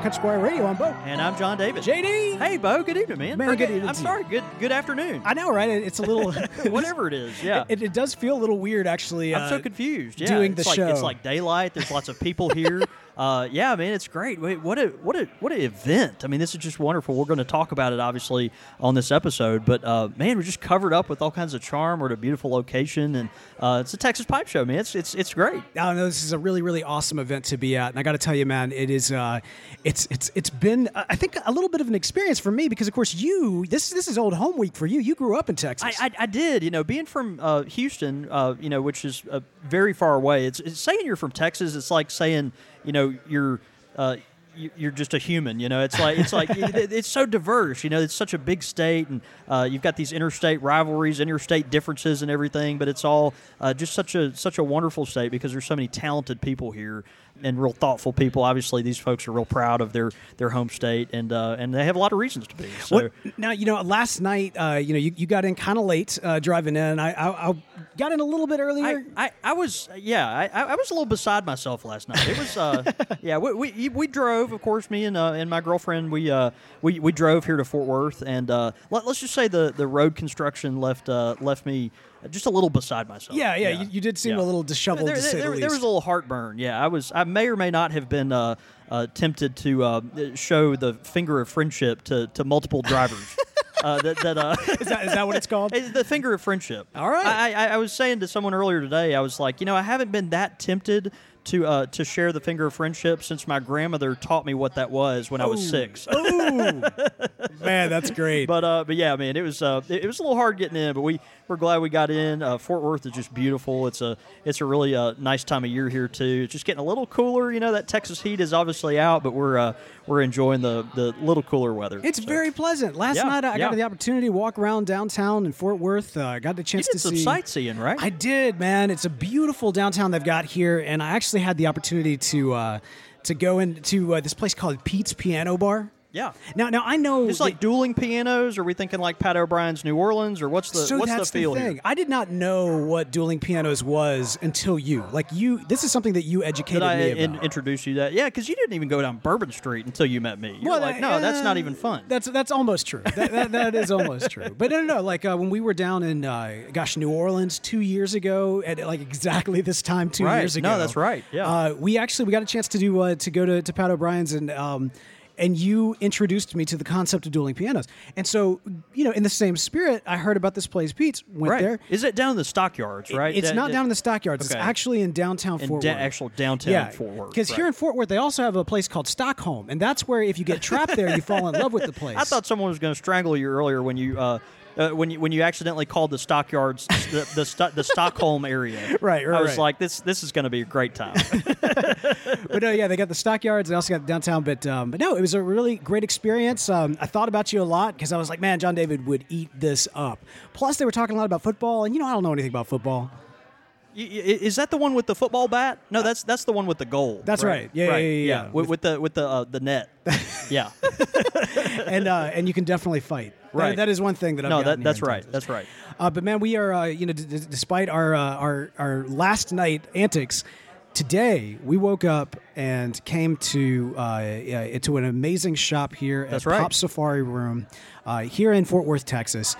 Country Squire Radio. I'm Bo. And I'm John David. JD. Hey, Bo. Good evening, man. Man, Or good evening I'm sorry. Good good afternoon. I know, right? It's a little Whatever it is. Yeah. It, it does feel a little weird, actually. I'm so uh, confused. Yeah, doing it's the like, show. It's like daylight. There's lots of people here. uh, yeah, man, it's great. Wait, what a what a what an event. I mean, this is just wonderful. We're going to talk about it obviously on this episode, but uh, man, we're just covered up with all kinds of charm. We're at a beautiful location, and uh, it's a Texas Pipe Show, man. It's it's it's great. I don't know. This is a really, really awesome event to be at, and I got to tell you, man, it is. Uh, it's it's it's been, uh, I think, a little bit of an experience for me because, of course, you this this is old home week for you. You grew up in Texas. I, I, I did, you know, being from uh, Houston, uh, you know, which is uh, very far away. It's, it's saying you're from Texas. It's like saying, you know, you're. Uh, you- you're just a human, you know. It's like it's like it's so diverse, you know. It's such a big state, and uh, you've got these interstate rivalries, interstate differences, and everything. But it's all uh, just such a such a wonderful state because there's so many talented people here and real thoughtful people. Obviously, these folks are real proud of their their home state, and uh, and they have a lot of reasons to be. So. What, now you know. Last night, uh, you know, you, you got in kind of late uh, driving in. I, I I got in a little bit earlier. I, I, I was yeah I, I was a little beside myself last night. It was uh yeah we, we we drove of course me and uh, and my girlfriend we uh we, we drove here to Fort Worth and uh let, us just say the the road construction left uh left me just a little beside myself. Yeah, yeah, you- you did seem a little disheveled, There, to say there, the there was a little heartburn. Yeah, I was I may or may not have been uh, uh tempted to uh, show the finger of friendship to to multiple drivers. Uh, that, that uh, is, that, is that what it's called? It's the finger of friendship. All right. I, I, I was saying to someone earlier today, I was like, you know, I haven't been that tempted to uh, to share the finger of friendship since my grandmother taught me what that was when I was six. Ooh, man, that's great. But uh, but yeah, man, it was uh, it, it was a little hard getting in, but we we're glad we got in. Uh, Fort Worth is just beautiful. It's a it's a really uh, nice time of year here too. It's just getting a little cooler. You know that Texas heat is obviously out, but we're uh, we're enjoying the the little cooler weather. It's So- very pleasant. Last Yeah, night I yeah. got the opportunity to walk around downtown in Fort Worth. Uh, I got the chance to some see sightseeing, right? I did, man. It's a beautiful downtown they've got here, and I actually had the opportunity to uh, to go into uh, this place called Pete's Piano Bar. Yeah. Now, now I know It's like dueling pianos. Are we thinking like Pat O'Brien's New Orleans, or what's the so what's that's the feel thing. here? I did not know what dueling pianos was until you. Like you, this is something that you educated Did I me in, about. introduce you that? Yeah, because you didn't even go down Bourbon Street until you met me. You're Well, like, uh, no, that's not uh, even fun. That's that's almost true. That, that, that is almost true. But no, no, no. Like uh, when we were down in, uh, gosh, New Orleans two years ago, at like exactly this time two Right. years ago. No, that's right. Yeah. Uh, we actually we got a chance to do uh, to go to, to Pat O'Brien's and. Um, and you introduced me to the concept of dueling pianos, and so you know, in the same spirit, I heard about this place, Pete's. Went right. there. Is it down in the stockyards? Right. It's Da- not da- down in the stockyards. Okay. It's actually in downtown in Fort da- Worth. actual downtown yeah, Fort Worth. Because here in Fort Worth, they also have a place called Stockholm, and that's where if you get trapped there, you fall in love with the place. I thought someone was going to strangle you earlier when you. Uh, uh, when you when you accidentally called the stockyards the the, Sto- the Stockholm area, Right, right, I was right. like, this this is going to be a great time. but no, yeah, they got the stockyards. They also got the downtown. But um, but no, it was a really great experience. Um, I thought about you a lot because I was like, man, John David would eat this up. Plus, they were talking a lot about football, and you know, I don't know anything about football. Y- y- Is that the one with the football bat? No, that's that's the one with the goal. That's right. Yeah, yeah, yeah, yeah. With, with the with the uh, the net. yeah. and uh, and you can definitely fight. That- that is one thing that I've No, that, that's right. That's right. Uh, but man, we are uh, you know d- d- despite our uh, our our last night antics. Today we woke up and came to uh, uh, to an amazing shop here That's at right. Pop Safari Room uh, here in Fort Worth, Texas.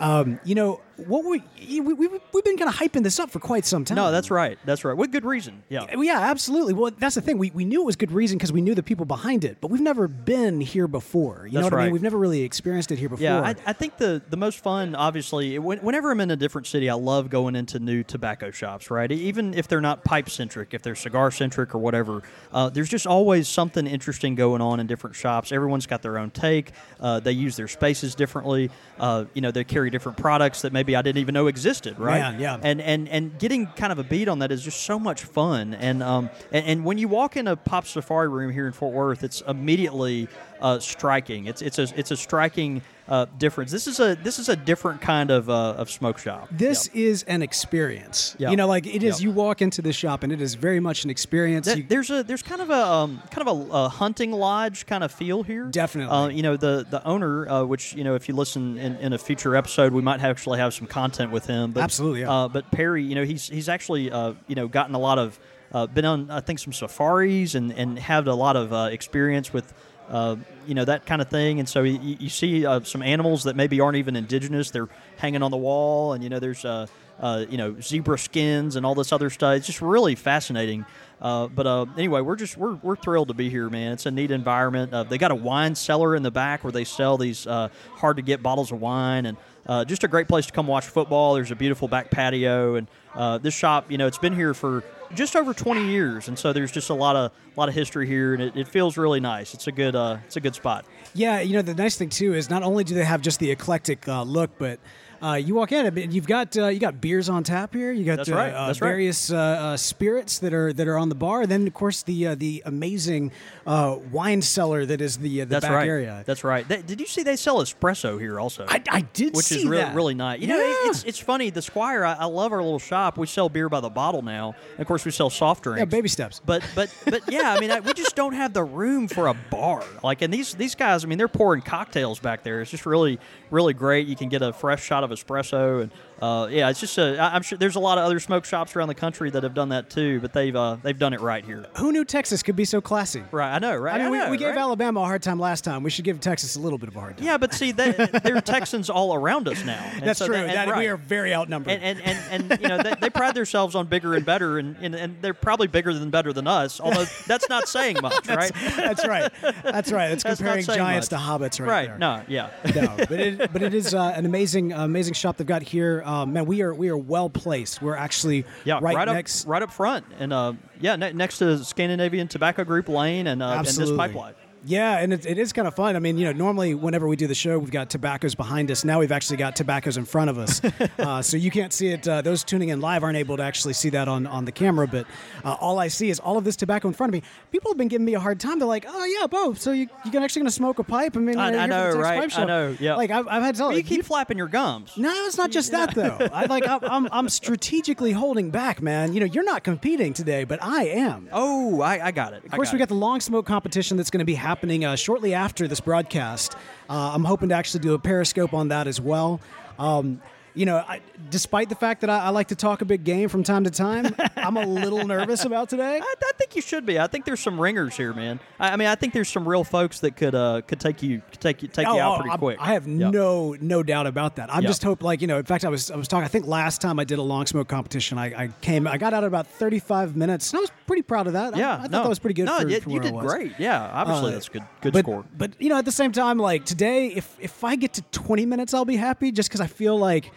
Um, you know what we, we, we we've been kind of hyping this up for quite some time. No, that's right. That's right. With good reason. Yeah. Yeah, absolutely. Well, that's the thing. We, we knew it was good reason because we knew the people behind it, but we've never been here before. You know That's what I mean? We've never really experienced it here before. Yeah, I, I think the, the most fun, obviously, whenever I'm in a different city, I love going into new tobacco shops, right? Even if they're not pipe centric, if they're cigar centric or whatever, uh, there's just always something interesting going on in different shops. Everyone's got their own take. Uh, they use their spaces differently. Uh, you know, they carry different products that maybe I didn't even know existed, right? Man, yeah. And and and getting kind of a beat on that is just so much fun. And um and, and when you walk in a pop safari room here in Fort Worth, it's immediately uh, striking. It's it's a it's a striking uh, difference. This is a this is a different kind of uh, of smoke shop. This Yeah. is an experience. Yeah. You know, like it is. Yeah. You walk into this shop, and it is very much an experience. You- there's a there's kind of a um, kind of a, a hunting lodge kind of feel here. Definitely. Uh, you know the the owner, uh, which you know if you listen in, in a future episode, we might actually have some content with him. But, Absolutely, yeah. Uh, but Perry, you know he's he's actually uh, you know gotten a lot of uh, been on I think some safaris and and had a lot of uh, experience with. Uh, you know that kind of thing, and so you, you see uh, some animals that maybe aren't even indigenous. They're hanging on the wall, and you know there's uh, uh, you know zebra skins and all this other stuff. It's just really fascinating. Uh, but anyway, we're just we're, we're thrilled to be here, man. It's a neat environment. They got a wine cellar in the back where they sell these hard to get bottles of wine, and uh, just a great place to come watch football. There's a beautiful back patio, and uh, this shop, you know, it's been here for just over 20 years, and so there's just a lot of lot of history here, and it, it feels really nice. It's a good uh, it's a good spot. Yeah, you know the nice thing too is not only do they have just the eclectic uh, look, but uh, you walk in and you've got uh, you got beers on tap here. You got That's uh, right, uh, that's right. various uh, uh, spirits that are that are on the bar. And then of course the uh, the amazing uh, wine cellar that is the uh, the That's back right. area. That's right. They- did you see they sell espresso here also? I, I did which see is really that. really nice. You know, Yeah. it- it's it's funny. The Squire, I, I love our little shop. We sell beer by the bottle now. And of course, we sell soft drinks. yeah, baby steps. But but but yeah, I mean, I, we just don't have the room for a bar. Like, and these these guys, I mean, they're pouring cocktails back there. It's just really really great. You can get a fresh shot of espresso, and uh, yeah, it's just a. I- I'm sure there's a lot of other smoke shops around the country that have done that too, but they've uh, they've done it right here. Who knew Texas could be so classy? Right, I know, right? I mean, we, know, we gave right? Alabama a hard time last time. We should give Texas a little bit of a hard time. Yeah, but see, they, they're Texans all around us now. That's so true. that- right. We are very outnumbered. and and, and, and you know they, they pride themselves on bigger and better, and, and, and they're probably bigger than better than us. Although that's not saying much, right? that's right. That's right. That's, That's comparing giants much. to hobbits, right, there. Right? there. No, yeah. no, but it, but it is uh, an amazing, amazing shop they've got here. Um, man, we are we are well placed. We're actually Yeah, right, right, next. up, right up front, and uh, yeah, ne- next to Scandinavian Tobacco Group Lane and, uh, and this Pipe Life. Yeah, and it, it is kind of fun. I mean, you know, normally whenever we do the show, we've got tobaccos behind us. Now we've actually got tobaccos in front of us, uh, so you can't see it. Uh, those tuning in live aren't able to actually see that on, on the camera. But uh, all I see is all of this tobacco in front of me. People have been giving me a hard time. They're like, "Oh yeah, Bo, so you you can actually going to smoke a pipe?" I mean, I- you I know, from the Texas right? I know, yeah. Like I've, I've had to tell Well, you like, keep flapping your gums. No, it's not just that though. I like I'm, I'm I'm strategically holding back, man. You know, you're not competing today, but I am. Oh, I, I got it. Of course, we got the long smoke competition that's going to be happening uh, shortly after this broadcast. Uh, I'm hoping to actually do a periscope on that as well. Um, you know, I, despite the fact that I, I like to talk a big game from time to time, I'm a little nervous about today. I, I think you should be. I think there's some ringers here, man. I, I mean, I think there's some real folks that could uh, could take you could take you take you out pretty I, quick. Oh, I have Yeah. no no doubt about that. I'm Yeah. just hope like you know. In fact, I was I was talking. I think last time I did a long smoke competition, I, I came I got out at about 35 minutes, and I was pretty proud of that. Yeah, I, thought that was pretty good. No, for, yeah, for you did was. great. Yeah, obviously Uh, that's good. Good but, score. But you know, at the same time, like today, if if I get to 20 minutes, I'll be happy, just because I feel like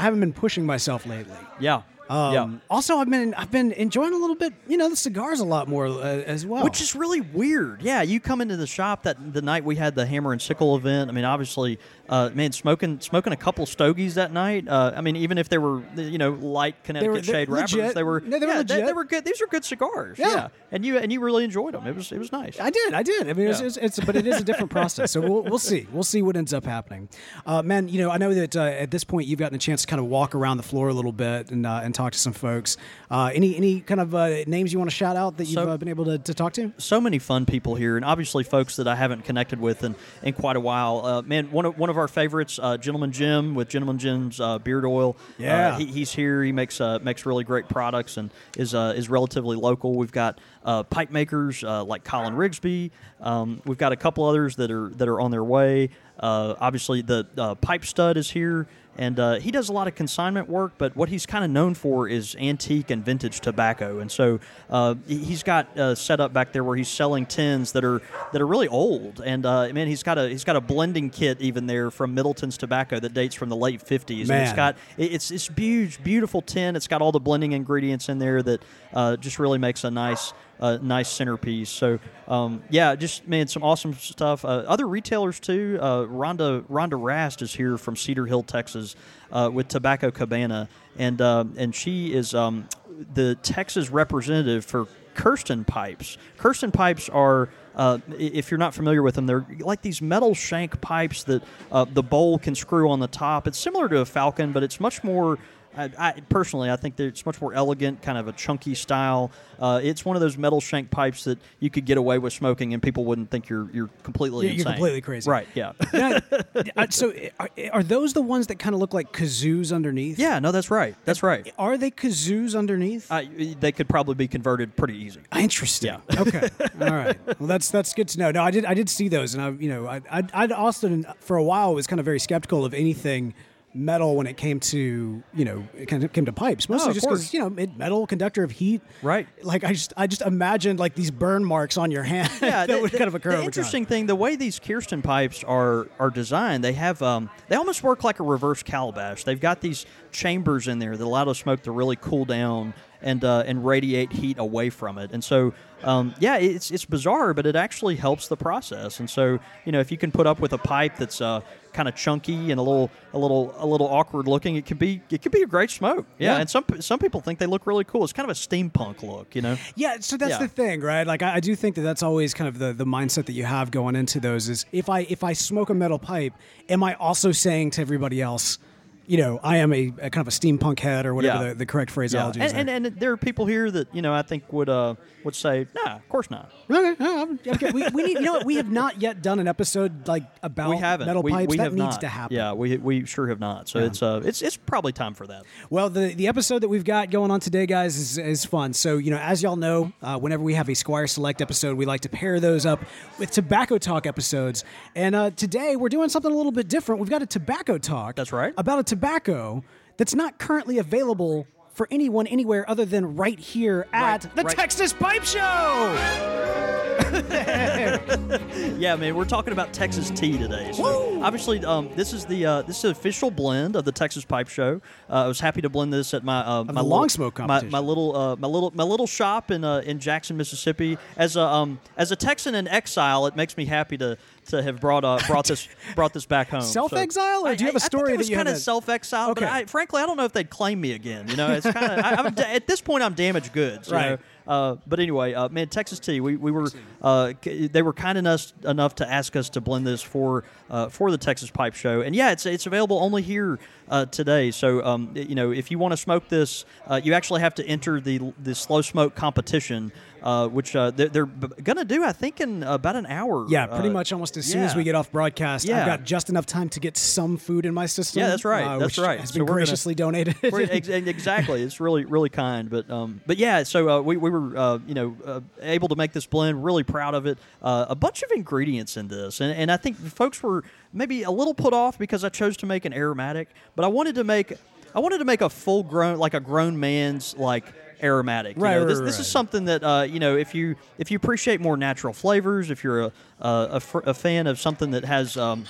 I haven't been pushing myself lately. Yeah, Um, yeah. Also, I've been I've been enjoying a little bit, you know, the cigars a lot more uh, as well. Which is really weird. Yeah, you come into the shop that the night we had the Hammer and Sickle event. I mean, obviously, uh, man, smoking smoking a couple stogies that night. Uh, I mean, even if they were you know light Connecticut were- shade they're wrappers, legit. they were No, they were yeah, legit. they were good. These are good cigars. Yeah. and you and you really enjoyed them. It was it was nice. I did, I did. I mean, it's, Yeah. it's, it's but it is a different process. So we'll, we'll see. We'll see what ends up happening. Uh, man, you know, I know that uh, at this point you've gotten a chance to kind of walk around the floor a little bit and uh, and talk to some folks. Uh, any any kind of uh, names you want to shout out that you've So- uh, been able to, to talk to? so many fun people here, and obviously folks that I haven't connected with in, in quite a while. Uh, man, one of one of our favorites, uh, Gentleman Jim with Gentleman Jim's uh, beard oil. Yeah. uh, he, he's here. He makes uh, makes really great products and is uh, is relatively local. We've got uh, pipe makers uh, like Colin Rigsby. Um, we've got a couple others that are that are on their way. Uh, obviously, the uh, Pipe Stud is here. And uh, he does a lot of consignment work, but what he's kind of known for is antique and vintage tobacco. And so uh, he- he's got uh, set up back there where he's selling tins that are that are really old. And uh, man, he's got a he's got a blending kit even there from Middleton's Tobacco that dates from the late '50s. And it's got it's it's huge, beautiful tin. It's got all the blending ingredients in there that uh, just really makes a nice uh, nice centerpiece. So um, yeah, just man, some awesome stuff. Uh, other retailers too. Uh, Rhonda Rhonda Rast is here from Cedar Hill, Texas, uh, with Tobacco Cabana, and uh, and she is um, the Texas representative for Kirsten pipes. Kirsten pipes are. Uh, if you're not familiar with them, they're like these metal shank pipes that uh, the bowl can screw on the top. It's similar to a Falcon, but it's much more I, I personally, I think that it's much more elegant, kind of a chunky style. Uh, it's one of those metal shank pipes that you could get away with smoking, and people wouldn't think you're you're completely You're insane. completely crazy. right? Yeah, Now, so are, are those the ones that kind of look like kazoos underneath? yeah. No, that's right. That's right. Are they kazoos underneath? Uh, they could probably be converted pretty easy. Interesting. Yeah. okay. All right. Well, that's that's good to know. No, I did I did see those, and I you know I I I'd Austin for a while was kind of very skeptical of anything metal when it came to you know it kind of came to pipes mostly of just because you know it, metal conductor of heat Right. like i just i just imagined like these burn marks on your hand yeah, that the, would the- kind of occur The over time. interesting thing, the way these Kirsten pipes are are designed, they have um, they almost work like a reverse calabash. They've got these chambers in there that allow the smoke to really cool down and uh, and radiate heat away from it. And so, um, yeah, it's it's bizarre, but it actually helps the process. And so, you know, if you can put up with a pipe that's uh, kind of chunky and a little a little a little awkward looking, it can be it can be a great smoke. Yeah, Yeah. and some some people think they look really cool. It's kind of a steampunk look, you know. Yeah, so that's Yeah. the thing, right? Like I, I do think that that's always kind of the, the mindset that you have going into those is if I if I smoke a metal pipe, am I also saying to everybody else, you know, I am a, a kind of a steampunk head or whatever Yeah. the, the correct Yeah, phraseology is. and, and, and there are people here that you know I think would uh would say, nah, of course not. there. okay, oh, okay. We, we need, you know what? We have not yet done an episode like about we haven't. metal we, pipes. we that have needs not. to happen. Yeah, we, we sure have not. So it's uh it's it's probably time for that. Well, the, the episode that we've got going on today, guys, is, is fun. So, you know, as y'all know, uh, whenever we have a Squire Select episode, we like to pair those up with Tobacco Talk episodes. And uh, today we're doing something a little bit different. We've got a Tobacco Talk. That's right. About a tobacco that's not currently available for anyone anywhere other than right here at Right, the right. Texas Pipe Show. Yeah, man, we're talking about Texas tea today. So obviously, um, this is the uh, this is the official blend of the Texas Pipe Show. Uh, I was happy to blend this at my uh, my long smoke my, competition. my little uh, my little my little shop in uh, in Jackson, Mississippi. As a um, as a Texan in exile, it makes me happy to to have brought uh, brought this brought this back home. Self-exile, or do you have a story think it was kind of self-exile, but I, frankly, I don't know if they'd claim me again. You know, it's kind of at this point I'm damaged goods. Right. know? Uh, but anyway, uh, man, Texas Tea. We, we were uh, they were kind enough enough to ask us to blend this for uh, for the Texas Pipe Show, and yeah, it's it's available only here uh, today. So um, you know, if you want to smoke this, uh, you actually have to enter the the slow smoke competition, uh, which uh, they're, they're gonna do, I think, in about an hour. Yeah, pretty uh, much almost as soon as we get off broadcast. Yeah. I've got just enough time to get some food in my system. Yeah, that's right, uh, that's right. Has been gonna- graciously donated. Ex- exactly. It's really, really kind. But, um, but yeah. So uh, we, we were, uh, you know, uh, able to make this blend. Really proud of it. Uh, a bunch of ingredients in this, and, and I think folks were maybe a little put off because I chose to make an aromatic, but I wanted to make, I wanted to make a full grown, like a grown man's like aromatic. You Right, know, right, this, right, this right. is something that uh, you know if you if you appreciate more natural flavors, if you're a a, a, fr- a fan of something that has um,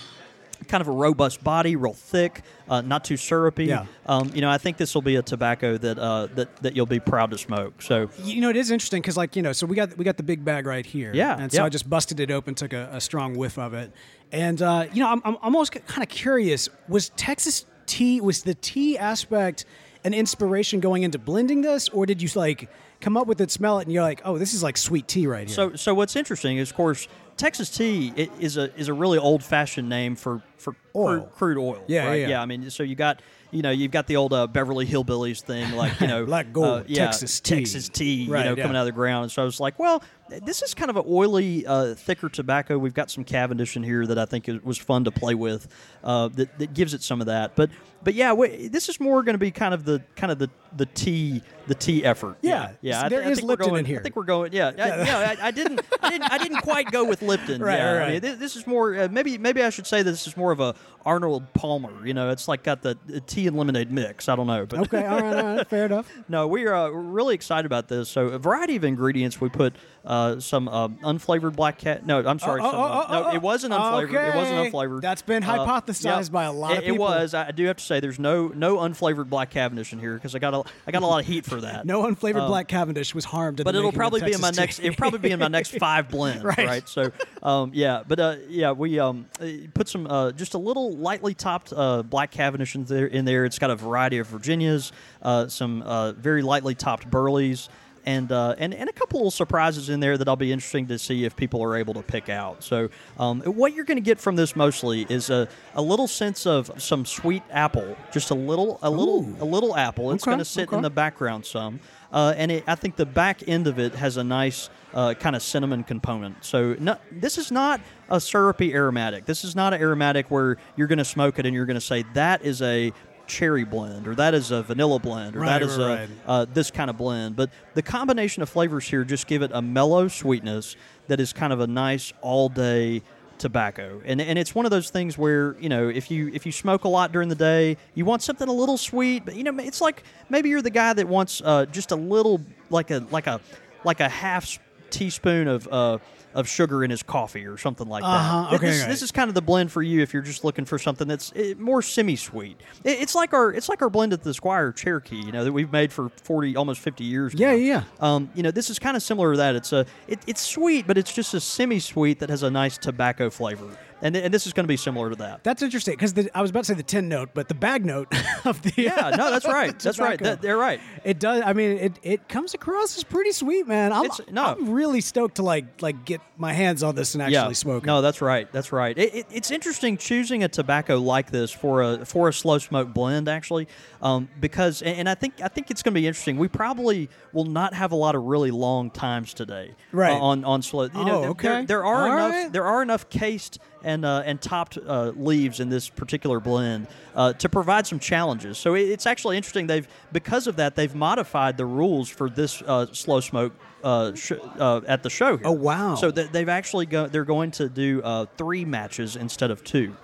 kind of a robust body, real thick, uh, not too syrupy. Yeah. Um, you know, I think this will be a tobacco that uh, that that you'll be proud to smoke. So You know, it is interesting because, like, you know, so we got we got the big bag right here. Yeah, and so yeah. I just busted it open, took a, a strong whiff of it, and uh, you know, I'm, I'm almost kind of curious. Was Texas tea was the tea aspect an inspiration going into blending this, or did you like come up with it, smell it, and you're like, oh, this is like sweet tea right here? so so what's interesting is, of course, Texas tea is a is a really old fashioned name for for Oil. Crude, crude oil. Yeah, right? yeah, yeah. I mean, so you got. You know, you've got the old uh, Beverly Hillbillies thing, like you know, Black gold, uh, yeah, Texas tea. Texas tea, Right, you know, yeah. coming out of the ground. And so I was like, well, this is kind of an oily, uh, thicker tobacco. We've got some Cavendish in here that I think is, was fun to play with, uh, that, that gives it some of that. But but yeah, we, this is more going to be kind of the kind of the the tea the tea effort. Yeah. yeah. I there I is think we're Lipton going, in here. I think we're going. Yeah, I, yeah. I, I didn't I didn't I didn't quite go with Lipton. Right, yeah, right, mean, this, is more uh, maybe maybe I should say this is more of a Arnold Palmer. You know, it's like got the, the tea and lemonade mix. I don't know, but okay, all right, all right, fair enough. no, we are uh, we're really excited about this. So, a variety of ingredients. We put uh, some uh, unflavored black cat. No, I'm sorry. Oh, some, oh, uh, oh, no, oh, it wasn't unflavored. It wasn't unflavored. That's been Uh, hypothesized by a lot of it, people. It was. I do have to say, there's no no unflavored black Cavendish in here because I got a I got a lot of heat for that. No unflavored black Cavendish was harmed. In Um, But the it'll of probably be in my next. It'll probably be in my next five blends, Right. right? So, um, yeah, but uh, yeah, we um, uh, put some uh, just a little lightly topped uh, black Cavendish in there. In there, it's got a variety of Virginias, uh, some uh, very lightly topped Burleys. And, uh, and and a couple little surprises in there that I'll be interesting to see if people are able to pick out. So, um, what you're going to get from this mostly is a, a little sense of some sweet apple, just a little a little Ooh. a little apple. It's Okay, going to sit in the background some, uh, and it, I think the back end of it has a nice uh, kind of cinnamon component. So this is not a syrupy aromatic. This is not an aromatic where you're going to smoke it and you're going to say that is a cherry blend or that is a vanilla blend or Right, that is right, a right. uh, this kind of blend. But the combination of flavors here just give it a mellow sweetness that is kind of a nice all day tobacco. And and it's one of those things where, you know, if you if you smoke a lot during the day, you want something a little sweet, but you know, it's like maybe you're the guy that wants uh, just a little like a like a like a half teaspoon of uh, of sugar in his coffee or something like Uh-huh, that. okay, this, okay. this is kind of the blend for you if you're just looking for something that's eh, more semi-sweet. It, it's like our it's like our blend at the Squire Cherokee, you know, that we've made for 40 almost 50 years. Yeah, now. yeah, Um, you know, this is kind of similar to that. It's a it, it's sweet, but it's just a semi-sweet that has a nice tobacco flavor, and and this is going to be similar to that. That's interesting because I was about to say the ten note, but the bag note of the Yeah, no, that's right. That's right. That, they're right. It does. I mean, it, it comes across as pretty sweet, man. I'm, no. I'm really stoked to like like get my hands on this and actually yeah. smoke it. No, that's right. That's right. It, it, it's interesting choosing a tobacco like this for a for a slow smoke blend, actually, um, because and, and I think I think it's going to be interesting. We probably will not have a lot of really long times today, Right. uh, on on slow. You Oh, there- okay. There, there are All enough. right. There are enough cased and uh, and topped uh, leaves in this particular blend uh, to provide some challenges. So it, it's actually interesting. They've because of that they've modified the rules for this uh, slow smoke. Uh, sh- uh, at the show here. Oh, wow. So th- they've actually go- they're going to do uh, three matches instead of two,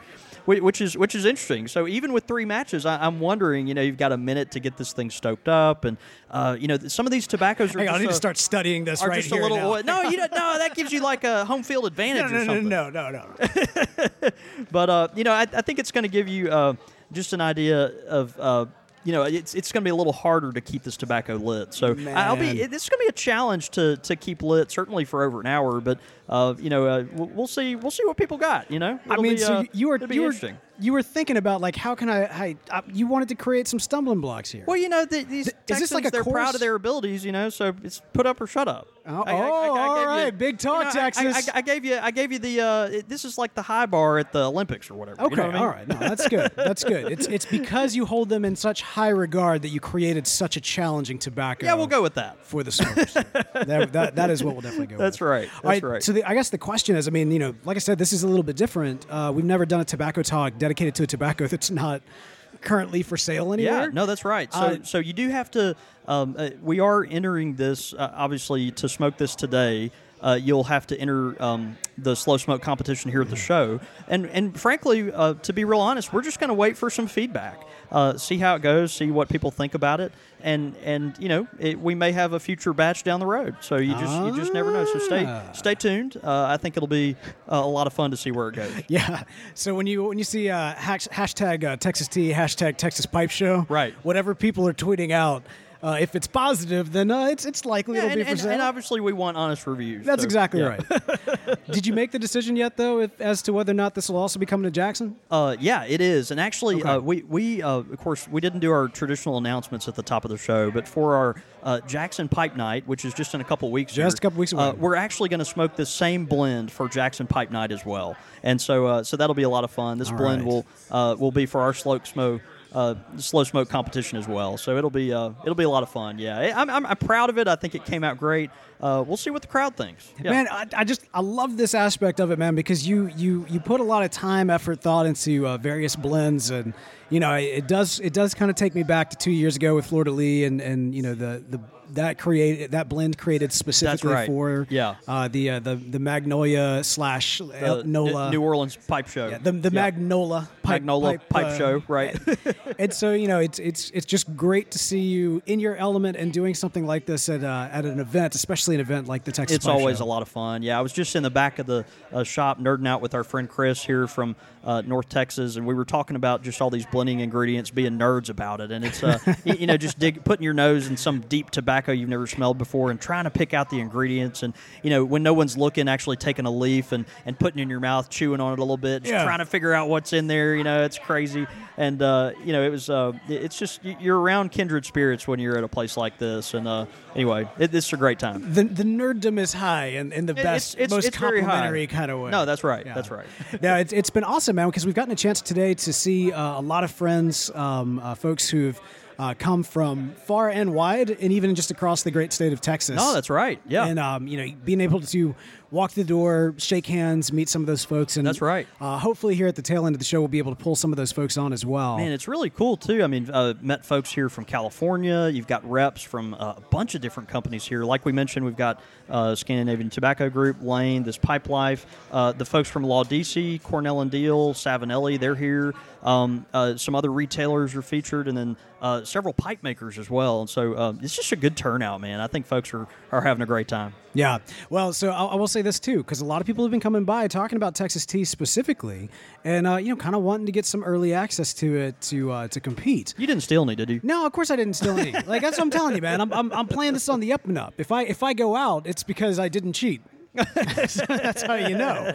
which is which is interesting. So even with three matches, I- I'm wondering, you know, you've got a minute to get this thing stoked up, and uh, you know, some of these tobaccos are Hang on, I need to uh, start studying this right just here a little. now. oil- No, you don't. No, that gives you like a home field advantage no, no, no, something. no, no, no. But uh, you know, I, I think it's going to give you uh, just an idea of. You know, it's, it's going to be a little harder to keep this tobacco lit. So I'll be. Man. It, this is going to be a challenge to, to keep lit, certainly for over an hour. But uh, you know, uh, we'll, see. We'll see what people got. You know, I It'll mean, be, so uh, you- you were it'll be you interesting. You were thinking about like how can I? I, I you wanted to create some stumbling blocks here. Well, you know, the, these Th- Texans, like they're proud of their abilities, you know. So it's put up or shut up. Oh, oh, all right. Big talk, you know, I- I- Texas. I, I gave you, I gave you the. Uh, it- this is like the high bar at the Olympics or whatever. you Okay, know what I all right. No, that's good. That's good. It's it's because you hold them in such high regard that you created such a challenging tobacco. Yeah, we'll go with that. for the smokers. that, that, that is what we'll definitely go. That's with. right. All That's right. So the, I guess the question is, I mean, you know, like I said, this is a little bit different. Uh, we've never done a tobacco talk dedicated to a tobacco that's not currently for sale anywhere. Yeah, no, that's right. So, Uh, so you do have to. Um, uh, we are entering this uh, obviously to smoke this today. Uh, you'll have to enter um, the slow smoke competition here at the show, and and frankly, uh, to be real honest, we're just going to wait for some feedback, uh, see how it goes, see what people think about it, and and you know it, we may have a future batch down the road. So you just you just never know. So stay Ah. stay tuned. Uh, I think it'll be uh, a lot of fun to see where it goes. Yeah. So when you when you see uh, hashtag uh, Texas Tea, hashtag Texas Pipe Show, Right. Whatever people are tweeting out, uh, if it's positive, then uh, it's it's likely Yeah, it'll and, be for and, sale. and obviously we want honest reviews. That's so, exactly yeah. right. Did you make the decision yet, though, if, as to whether or not this will also be coming to Jackson? Uh, yeah, it is, and actually, Okay. uh, we we uh, of course we didn't do our traditional announcements at the top of the show, but for our uh, Jackson Pipe Night, which is just in a couple weeks, Just here, a couple weeks uh, away. we're actually going to smoke the same blend for Jackson Pipe Night as well, and so uh, so that'll be a lot of fun. This All blend right. will uh, will be for our slow smoke. Uh, slow smoke competition as well, so it'll be uh, it'll be a lot of fun. Yeah, I'm, I'm, I'm proud of it. I think it came out great. Uh, we'll see what the crowd thinks. Yeah. Man, I, I just I love this aspect of it, man, because you you you put a lot of time, effort, thought into uh, various blends, and you know it does it does kind of take me back to two years ago with Florida Lee, and and you know the the that created that blend created specifically right. for Yeah. uh, the uh, the the Magnolia slash The Nola. New Orleans Pipe Show. yeah, the the Yeah. Magnola pipe, Magnola Pipe, uh, Show, right? and so you know it's it's it's just great to see you in your element and doing something like this at uh, at an event, especially an event like the Texas. It's always Show. a lot of fun. Yeah, I was just in the back of the uh, shop nerding out with our friend Chris here from uh, North Texas, and we were talking about just all these blending ingredients, being nerds about it, and it's uh, you know just dig putting your nose in some deep tobacco you've never smelled before and trying to pick out the ingredients and you know when no one's looking, actually taking a leaf and and putting it in your mouth, chewing on it a little bit, just Yeah. trying to figure out what's in there. You know, it's crazy. And uh, you know, it was uh, it's just you're around kindred spirits when you're at a place like this. And uh, anyway, it, it's a great time. The, the nerddom is high in, in the best, it's- it's- most it's complimentary kind of way. No, that's right. Yeah. That's right. no, it's, it's been awesome, man, because we've gotten a chance today to see uh, a lot of friends, um, uh, folks who've uh, come from far and wide, and even just across the great state of Texas. No, that's right. Yeah. And um, you know, being able to walk the door, shake hands, meet some of those folks, and That's right. Uh, hopefully, here at the tail end of the show, we'll be able to pull some of those folks on as well. Man, it's really cool too. I mean, uh, met folks here from California. You've got reps from uh, a bunch of different companies here. Like we mentioned, we've got uh, Scandinavian Tobacco Group, Lane, this Pipe Life, uh, the folks from Laudisi, Cornell and Diehl, Savinelli. They're here. Um, uh, some other retailers are featured, and then uh, several pipe makers as well. And so um, it's just a good turnout, man. I think folks are, are having a great time. Yeah. Well, so I, I will say this too, because a lot of people have been coming by talking about Texas tea specifically, and uh, you know, kind of wanting to get some early access to it to uh, to compete. You didn't steal any, did you? No, of course I didn't steal any. like that's what I'm telling you, man. I'm, I'm, I'm playing this on the up and up. If I if I go out, it's because I didn't cheat. that's how you know.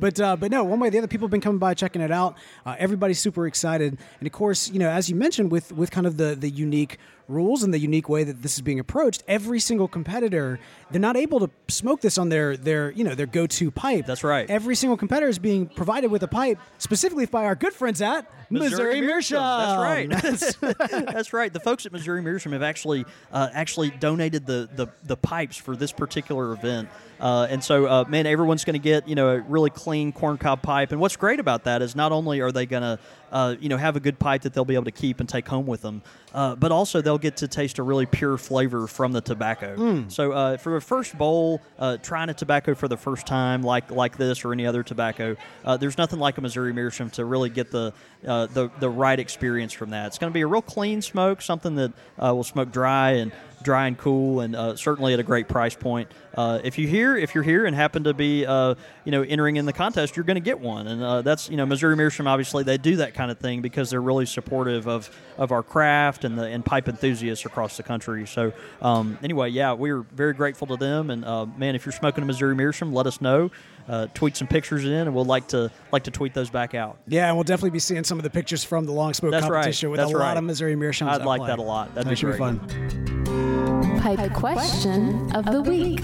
But uh, but no, one way or the other, people have been coming by checking it out. Uh, everybody's super excited, and of course, you know, as you mentioned, with with kind of the the unique rules and the unique way that this is being approached, every single competitor they're not able to smoke this on their their you know their go to pipe. That's right. Every single competitor is being provided with a pipe specifically by our good friends at Missouri, Meerschaum. That's right. That's right. The folks at Missouri Meerschaum have actually uh, actually donated the, the the pipes for this particular event. Uh, and so, uh, man, everyone's going to get you know a really clean corncob pipe. And what's great about that is not only are they going to uh, you know have a good pipe that they'll be able to keep and take home with them, uh, but also they'll get to taste a really pure flavor from the tobacco. So uh, for a first bowl, uh, trying a tobacco for the first time, like like this or any other tobacco, uh, there's nothing like a Missouri Meerschaum to really get the uh, the the right experience from that. It's going to be a real clean smoke, something that uh, will smoke dry and dry and cool, and uh, certainly at a great price point. Uh, if you here, if you're here and happen to be, uh, you know, entering in the contest, you're going to get one, and uh, that's you know Missouri Meerschaum. Obviously, they do that kind of thing because they're really supportive of of our craft and the and pipe enthusiasts across the country. So um, anyway, yeah, we're very grateful to them, and uh, man, if you're smoking a Missouri Meerschaum, let us know. Uh, tweet some pictures in, and we'll like to like to tweet those back out. Yeah, and we'll definitely be seeing some of the pictures from the long smoke That's right. competition with That's a lot of Missouri Meerschaums. I'd like play. that a lot. That'd that be should be fun. Pipe question of the week.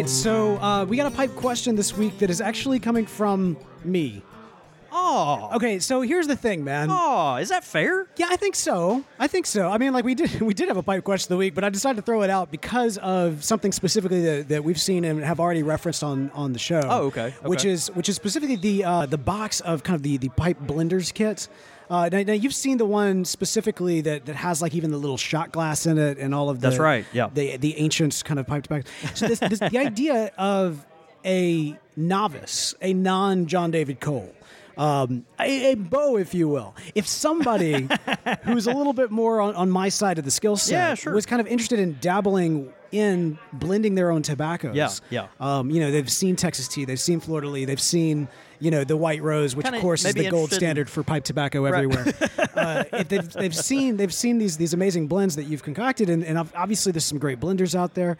Right, so uh, we got a pipe question this week that is actually coming from me. Oh, Okay, so here's the thing, man. oh, is that fair? Yeah, I think so. I think so. I mean, like we did, we did have a pipe question of the week, but I decided to throw it out because of something specifically that, that we've seen and have already referenced on on the show. Oh, okay, Which is which is specifically the uh, the box of kind of the the pipe blenders kits. Uh, now, now you've seen the one specifically that, that has like even the little shot glass in it and all of the That's right, yeah. the the ancient kind of pipe tobacco. So this, this the idea of a novice, a non John David Cole. Um, a, a bow, if you will. If somebody who's a little bit more on, on my side of the skill set Yeah, sure. was kind of interested in dabbling in blending their own tobaccos. Yeah, yeah. Um, you know, they've seen Texas tea, they've seen Florida Lee, they've seen, you know, the White Rose, which Kinda of course is the gold interested in- standard for pipe tobacco everywhere. uh, they've, they've seen they've seen these these amazing blends that you've concocted, and, and obviously there's some great blenders out there.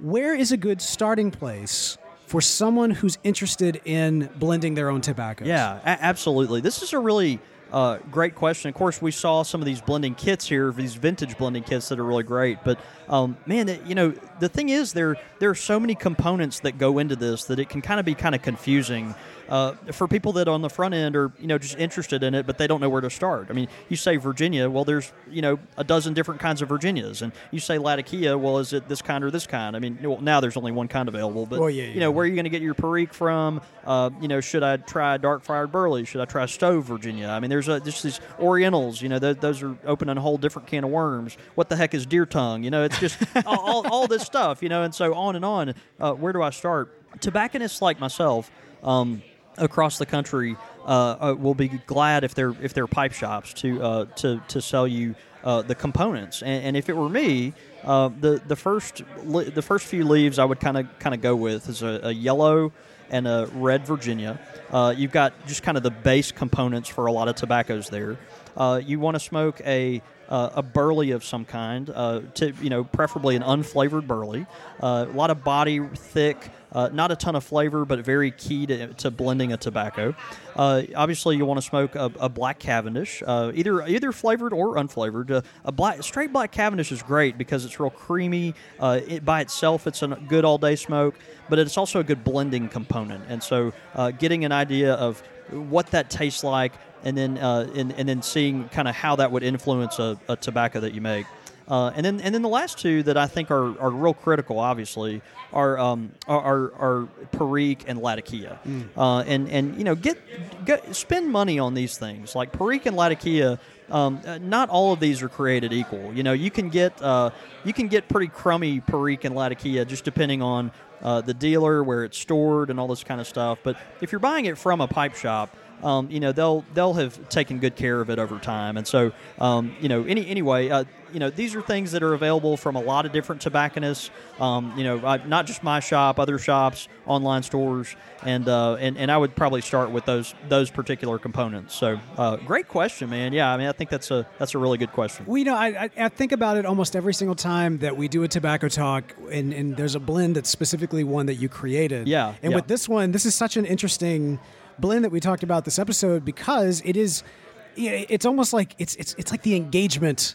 Where is a good starting place for someone who's interested in blending their own tobaccos? Yeah, a- absolutely. This is a really uh, great question. Of course, we saw some of these blending kits here, these vintage blending kits that are really great. But um, man, it- you know, the thing is, there there are so many components that go into this that it can kind of be kind of confusing uh, for people that on the front end are you know just interested in it, but they don't know where to start. I mean, you say Virginia, well, there's you know a dozen different kinds of Virginias, and you say Latakia, well, is it this kind or this kind? I mean, well, now there's only one kind available, but Well, yeah, you know where are you going to get your Perique from? Uh, you know, should I try dark fired burley? Should I try Stove Virginia? I mean, there's a, just these Orientals. You know, th- those are opening a whole different can of worms. What the heck is deer tongue? You know, it's just all, all, all this stuff. You know, and so on and on. Uh, where do I start? Tobacconists like myself. Um, across the country uh, uh, will be glad if they're if they're pipe shops to uh, to to sell you uh, the components. And, and if it were me, uh, the the first the first few leaves I would kind of kind of go with is a, a yellow and a red Virginia. Uh, you've got just kind of the base components for a lot of tobaccos there. uh, you want to smoke a uh, a burley of some kind, uh, to you know, preferably an unflavored burley. Uh, a lot of body, thick, uh, not a ton of flavor, but very key to, to blending a tobacco. Uh, obviously, you want to smoke a, a black Cavendish, uh, either either flavored or unflavored. a black straight black Cavendish is great because it's real creamy. it, by itself, it's a good all day smoke, but it's also a good blending component. And so, getting an idea of what that tastes like and then uh, and, and then seeing kind of how that would influence a, a tobacco that you make. Uh, and then and then the last two that I think are, are real critical, obviously, are um, are, are, Perique and Latakia. Mm. Uh, and and you know get, get spend money on these things like Perique and Latakia. Um, uh, not all of these are created equal. You know, you can get uh, you can get pretty crummy Perique and Latakia just depending on uh, the dealer, where it's stored, and all this kind of stuff. But if you're buying it from a pipe shop, um, you know they'll they'll have taken good care of it over time. And so um, you know any anyway, uh, you know these are things that are available from a lot of different tobacconists. Um, you know, uh, not just my shop, other shops, online stores, and uh, and and I would probably start with those those particular components. So uh, great question, man. Yeah, I mean I think that's a that's a really good question. We know I, I think about it almost every single time that we do a tobacco talk, and, and there's a blend that's specifically one that you created. Yeah, and yeah. with this one, this is such an interesting blend that we talked about this episode because it is it's almost like it's it's it's like the engagement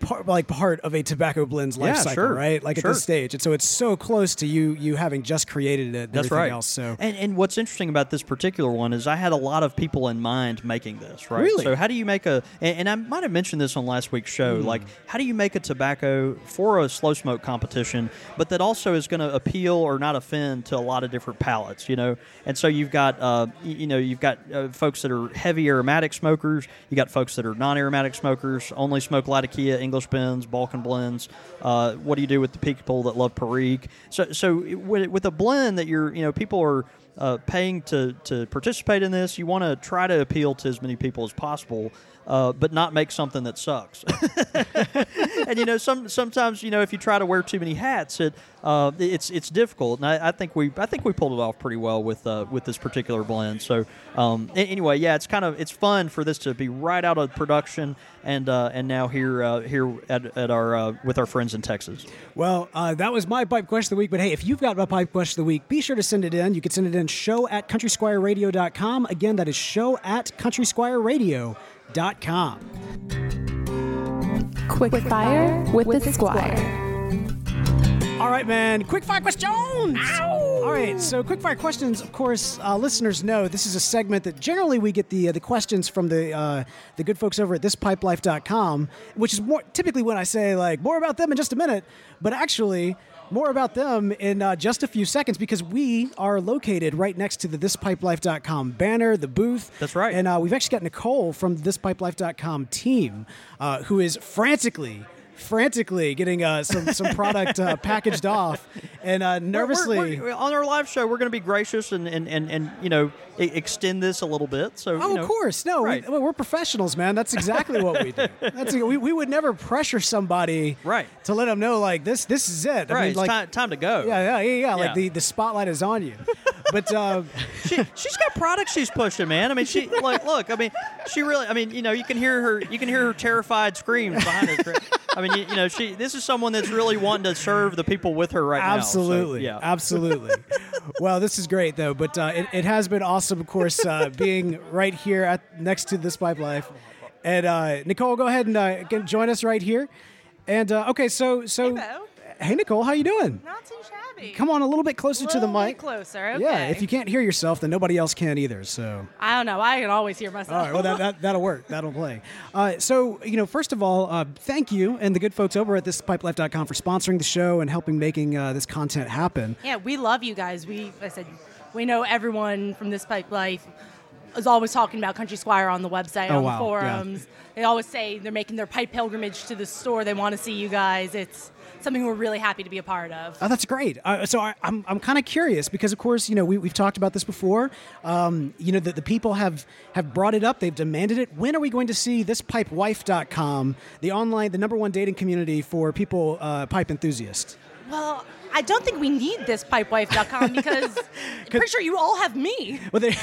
part like part of a tobacco blend's life yeah, cycle, sure. right? Like sure. at this stage, and so it's so close to you you having just created it. That's right. Else, so and and what's interesting about this particular one is I had a lot of people in mind making this. Right. Really. So how do you make a? And, and I might have mentioned this on last week's show. Mm. Like how do you make a tobacco for a slow smoke competition, but that also is going to appeal or not offend to a lot of different palates. You know. And so you've got uh, you know you've got uh, folks that are heavy aromatic smokers. You got folks that are non-aromatic smokers, only smoke Latakia, English Ball Balkan blends. Uh, what do you do with the people that love Perique? So, so with, with a blend that you're, you know, people are uh, paying to, to participate in this, you want to try to appeal to as many people as possible uh, but not make something that sucks. and you know, some sometimes you know if you try to wear too many hats, it uh, it's it's difficult. And I, I, think we I think we pulled it off pretty well with uh, with this particular blend. So um, anyway, yeah, it's kind of it's fun for this to be right out of production and uh, and now here uh, here at, at our uh, with our friends in Texas. Well, that was my pipe question of the week. But hey, if you've got a pipe question of the week, be sure to send it in. You can send it in show at countrysquireradio.com. Again, that is show at countrysquireradio.com com. Quick fire with, with the Squire. All right, man. Quick fire questions. Ow! All right. So, quick fire questions. Of course, uh, listeners know this is a segment that generally we get the uh, the questions from the uh, the good folks over at thispipelife.com, which is more typically when I say like more about them in just a minute. But actually, more about them in uh, just a few seconds because we are located right next to the thispipelife.com banner, the booth. That's right. And uh, we've actually got Nicole from the thispipelife.com team uh, who is frantically frantically getting uh, some some product uh, packaged off, and uh, nervously we're, we're, on our live show, we're going to be gracious and, and, and, and you know extend this a little bit. So oh, you know, of course, no, right. we, are professionals, man. That's exactly what we do. That's we, we would never pressure somebody right to let them know like this this is it. Right, mean, like, time, time to go. Yeah, yeah, yeah, yeah. Like the, the spotlight is on you. but uh, she she's got products she's pushing, man. I mean, she like look. I mean, she really. I mean, you know, you can hear her. You can hear her terrified screams behind her. I mean, you, you know, she. This is someone that's really wanting to serve the people with her right absolutely, now. So, yeah, absolutely. well, this is great though. But uh, it, it has been awesome, of course, uh, being right here at next to this pipe life. And uh, Nicole, go ahead and uh, join us right here. And uh, okay, so so. Hey, hey, Nicole, how you doing? Not too shabby. Come on a little bit closer to the mic. closer. Okay. Yeah, if you can't hear yourself, then nobody else can either. So I don't know. I can always hear myself. All right. Well, that, that that'll work. That'll play. Uh, so you know, first of all, uh, thank you and the good folks over at thispipelife.com for sponsoring the show and helping making uh, this content happen. Yeah, we love you guys. We I said we know everyone from this pipe life is always talking about Country Squire on the website, oh, on wow. the forums. Yeah. They always say they're making their pipe pilgrimage to the store. They want to see you guys. It's something we're really happy to be a part of. Oh, that's great. Uh, so I, am I'm, I'm kind of curious because, of course, you know, we, we've talked about this before. Um, you know, the, the people have, have brought it up. They've demanded it. When are we going to see this pipewife.com, the online, the number one dating community for people, uh, pipe enthusiasts? Well, I don't think we need this pipewife.com because I'm pretty sure you all have me. Well, they,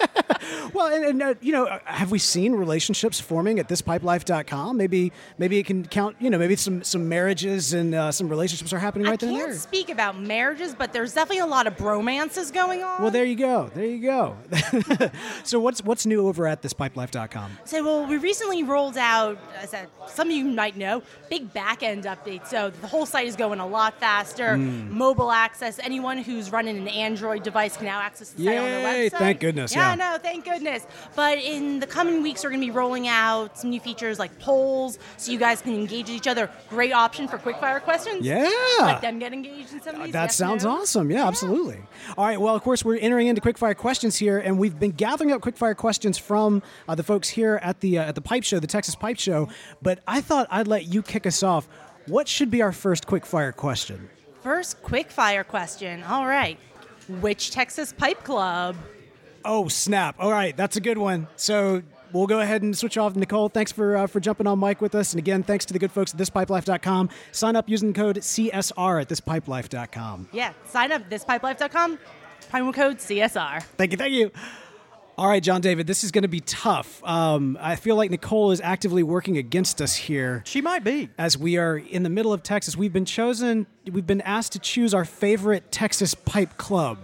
Well, and, and uh, you know, uh, have we seen relationships forming at thispipelife.com? Maybe, maybe it can count. You know, maybe some some marriages and uh, some relationships are happening right I then and can't speak about marriages, but there's definitely a lot of bromances going on. Well, there you go. There you go. so what's what's new over at thispipelife.com? So, well, we recently rolled out, as a, some of you might know, big back end update. So the whole site is going a lot faster. Hmm. Mobile access. Anyone who's running an Android device can now access the site on their website. thank goodness, Yeah, yeah. no, thank goodness. But in the coming weeks, we're going to be rolling out some new features like polls, so you guys can engage with each other. Great option for quickfire questions. Yeah. Let them get engaged in some of these. That sounds awesome. Yeah, absolutely. All right. Well, of course, we're entering into quickfire questions here, and we've been gathering up quickfire questions from uh, the folks here at the uh, at the Pipe Show, the Texas Pipe Show. But I thought I'd let you kick us off. What should be our first quickfire question? First quickfire question. All right. Which Texas Pipe Club? Oh snap! All right, that's a good one. So we'll go ahead and switch off. Nicole, thanks for uh, for jumping on mic with us, and again, thanks to the good folks at thispipelife.com. Sign up using code CSR at thispipelife.com. Yeah, sign up thispipelife.com, promo code CSR. Thank you, thank you. All right, John David, this is going to be tough. Um, I feel like Nicole is actively working against us here. She might be. As we are in the middle of Texas, we've been chosen, we've been asked to choose our favorite Texas pipe club.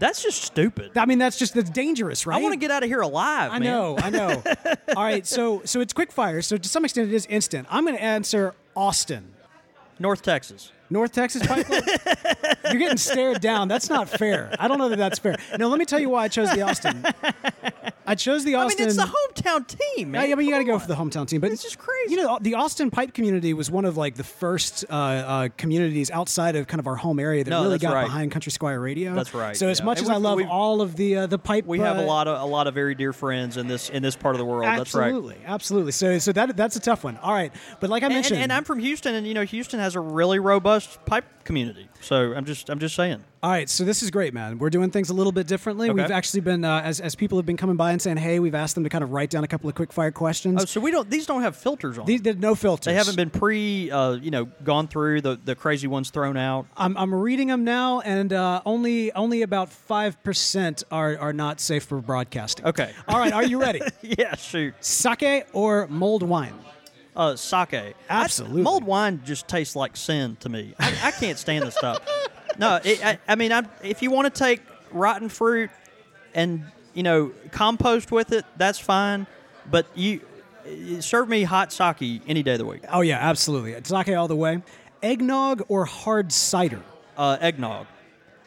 That's just stupid. I mean, that's just that's dangerous, right? I want to get out of here alive. I man. know, I know. All right, so so it's quick fire. So to some extent, it is instant. I'm going to answer Austin, North Texas. North Texas Pipe Club. You're getting stared down. That's not fair. I don't know that that's fair. No, let me tell you why I chose the Austin. I chose the Austin. I Austin. mean, it's the hometown team, man. I mean, you got to go for the hometown team, but It's just crazy. You know, the Austin pipe community was one of like the first uh, uh, communities outside of kind of our home area that No, really that's got right. behind Country Squire Radio. That's right, So as yeah. much And as I we've- love we've- all of the uh, the pipe, We have a uh, lot of a lot of very dear friends in this in this part of the world. That's right. Absolutely, absolutely. So, so that that's a tough one. All right, but like I And, mentioned, and I'm from Houston, and you know Houston has a really robust pipe community. So I'm just I'm just saying. all right. So this is great, man. We're doing things a little bit differently. Okay. We've actually been uh, as as people have been coming by and saying, hey, we've asked them to kind of write down a couple of quick fire questions. Oh, so we don't. These don't have filters on. These them. did no filters. They haven't been pre, uh, you know, gone through the the crazy ones thrown out. I'm, I'm reading them now, and uh, only only about five percent are are not safe for broadcasting. Okay. All right. Are you ready? yeah, shoot. Sake or mulled wine? Uh, sake. I- Absolutely. mulled wine just tastes like sin to me. I, I can't stand the stuff. No, it, I, I mean, I'm, if you want to take rotten fruit and you know compost with it, that's fine. But you serve me hot sake any day of the week. Oh yeah, absolutely. Sake all the way. Eggnog or hard cider? Uh, eggnog.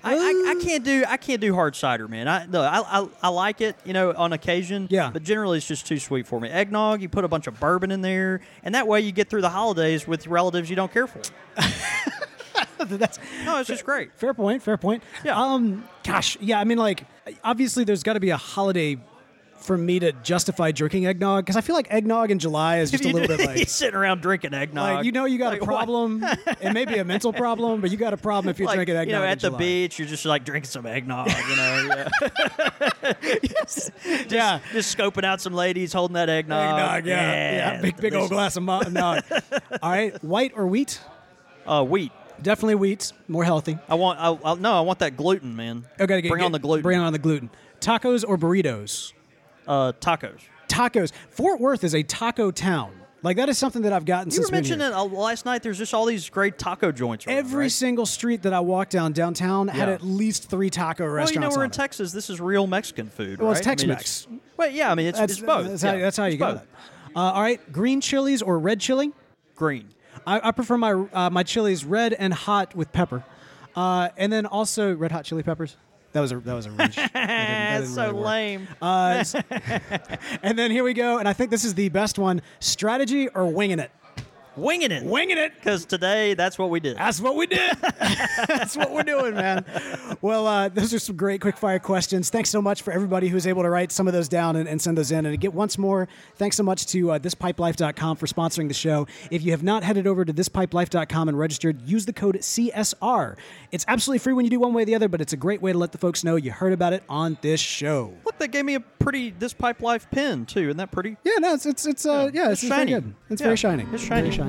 I, I, I can't do I can't do hard cider, man. I no, I, I I like it, you know, on occasion. Yeah. But generally, it's just too sweet for me. Eggnog, you put a bunch of bourbon in there, and that way you get through the holidays with relatives you don't care for. That's No, it's just great. fair point. Fair point. Yeah. Um. Gosh. Yeah. I mean, like, obviously, there's got to be a holiday for me to justify drinking eggnog because I feel like eggnog in July is just a little bit like. sitting around drinking eggnog. Like you know you got Like, a problem. it may be a mental problem, but you got a problem if you're Like, drinking eggnog. you know, at the July. beach, you're just like drinking some eggnog. You know, yeah. Yeah. just scoping out some ladies holding that eggnog. Eggnog, yeah, yeah, big big old glass of mo- nog. All right, white or wheat? Uh, wheat. Definitely wheat, more healthy. I want. I, I, no, I want that gluten, man. Okay, bring on the gluten. Bring on the gluten. Tacos or burritos? Uh, tacos. Tacos. Fort Worth is a taco town. Like that is something that I've gotten You since were mentioning uh, last night. There's just all these great taco joints. around, Every right? single street that I walked down downtown had at least three taco Well, you restaurants. know, we're in it. Texas. This is real Mexican food. Well, it's right? I mean, Tex-Mex. well, yeah, I mean, it's, That's, it's both. That's how, Yeah, that's how you got it. Uh, all right, green chilies or red chili? Green. I, I prefer my uh, my chilies red and hot with pepper, uh, and then also red hot chili peppers. That was a that was a reach. That didn't- that That's so really lame. Uh, and then here we go, and I think this is the best one: strategy or winging it. Winging it. Winging it. Because today, that's what we did. That's what we did. That's what we're doing, man. Well, uh, those are some great quick fire questions. Thanks so much for everybody who's able to write some of those down and, and send those in. And again, once more, thanks so much to uh, thispipelife.com for sponsoring the show. If you have not headed over to thispipelife.com and registered, use the code CSR. It's absolutely free when you do one way or the other, but it's a great way to let the folks know you heard about it on this show. Look, they gave me a pretty This Pipe Life pin, too. Isn't that pretty? Yeah, no, it's it's it's uh, yeah, it's, It's very shiny. good. It's Yeah, very shiny. it's Very shiny.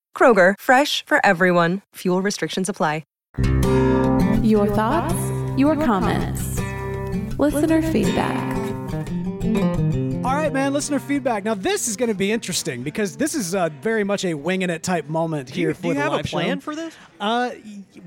Kroger, fresh for everyone. Fuel restrictions apply. Your thoughts, your comments, listener feedback. All right, man. Listener feedback. Now this is going to be interesting because this is uh, very much a winging it type moment Do here you, for do you the have a plan show. for this? Uh,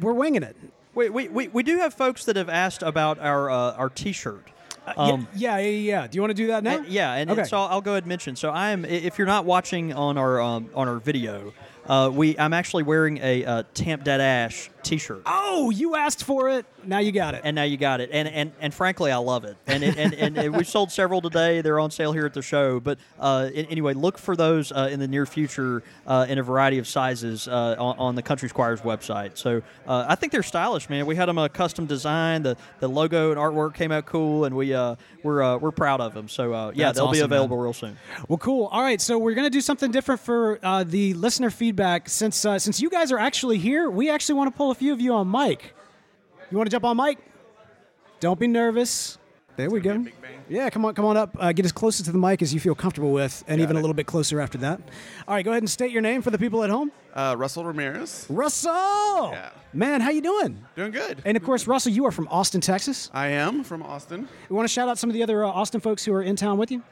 we're winging it. We, we, we, we do have folks that have asked about our uh, our T-shirt. Y- yeah, yeah, yeah, yeah. Do you want to do that now? Uh, yeah, and okay. so I'll, I'll go ahead and mention. So I am. If you're not watching on our um, on our video, uh, we I'm actually wearing a uh, Tamp Dead Ash T-shirt. oh, you asked for it. Now you got it. and now you got it. And and, and frankly, I love it. And it, and, and, and we've sold several today. They're on sale here at the show. But uh, anyway, look for those uh, in the near future uh, in a variety of sizes uh, on, on the Country Squires website. So uh, I think they're stylish, man. We had them a custom design. The the logo and artwork came out cool, and we uh, we're uh, we're proud of them. So uh, yeah, That's they'll be awesome, man. available real soon. Well, cool. All right, so we're gonna do something different for uh, the listener feedback. Since uh, since you guys are actually here, we actually want to pull a few of you on mic. You want to jump on mic? Don't be nervous. There we go. Yeah, come on, come on up. Uh, get as close to the mic as you feel comfortable with, and even a little bit closer after that. All right, go ahead and state your name for the people at home. Uh, Russell Ramirez. Russell. Yeah. Man, how you doing? Doing good. And of course, Russell, you are from Austin, Texas. I am from Austin. We want to shout out some of the other uh, Austin folks who are in town with you.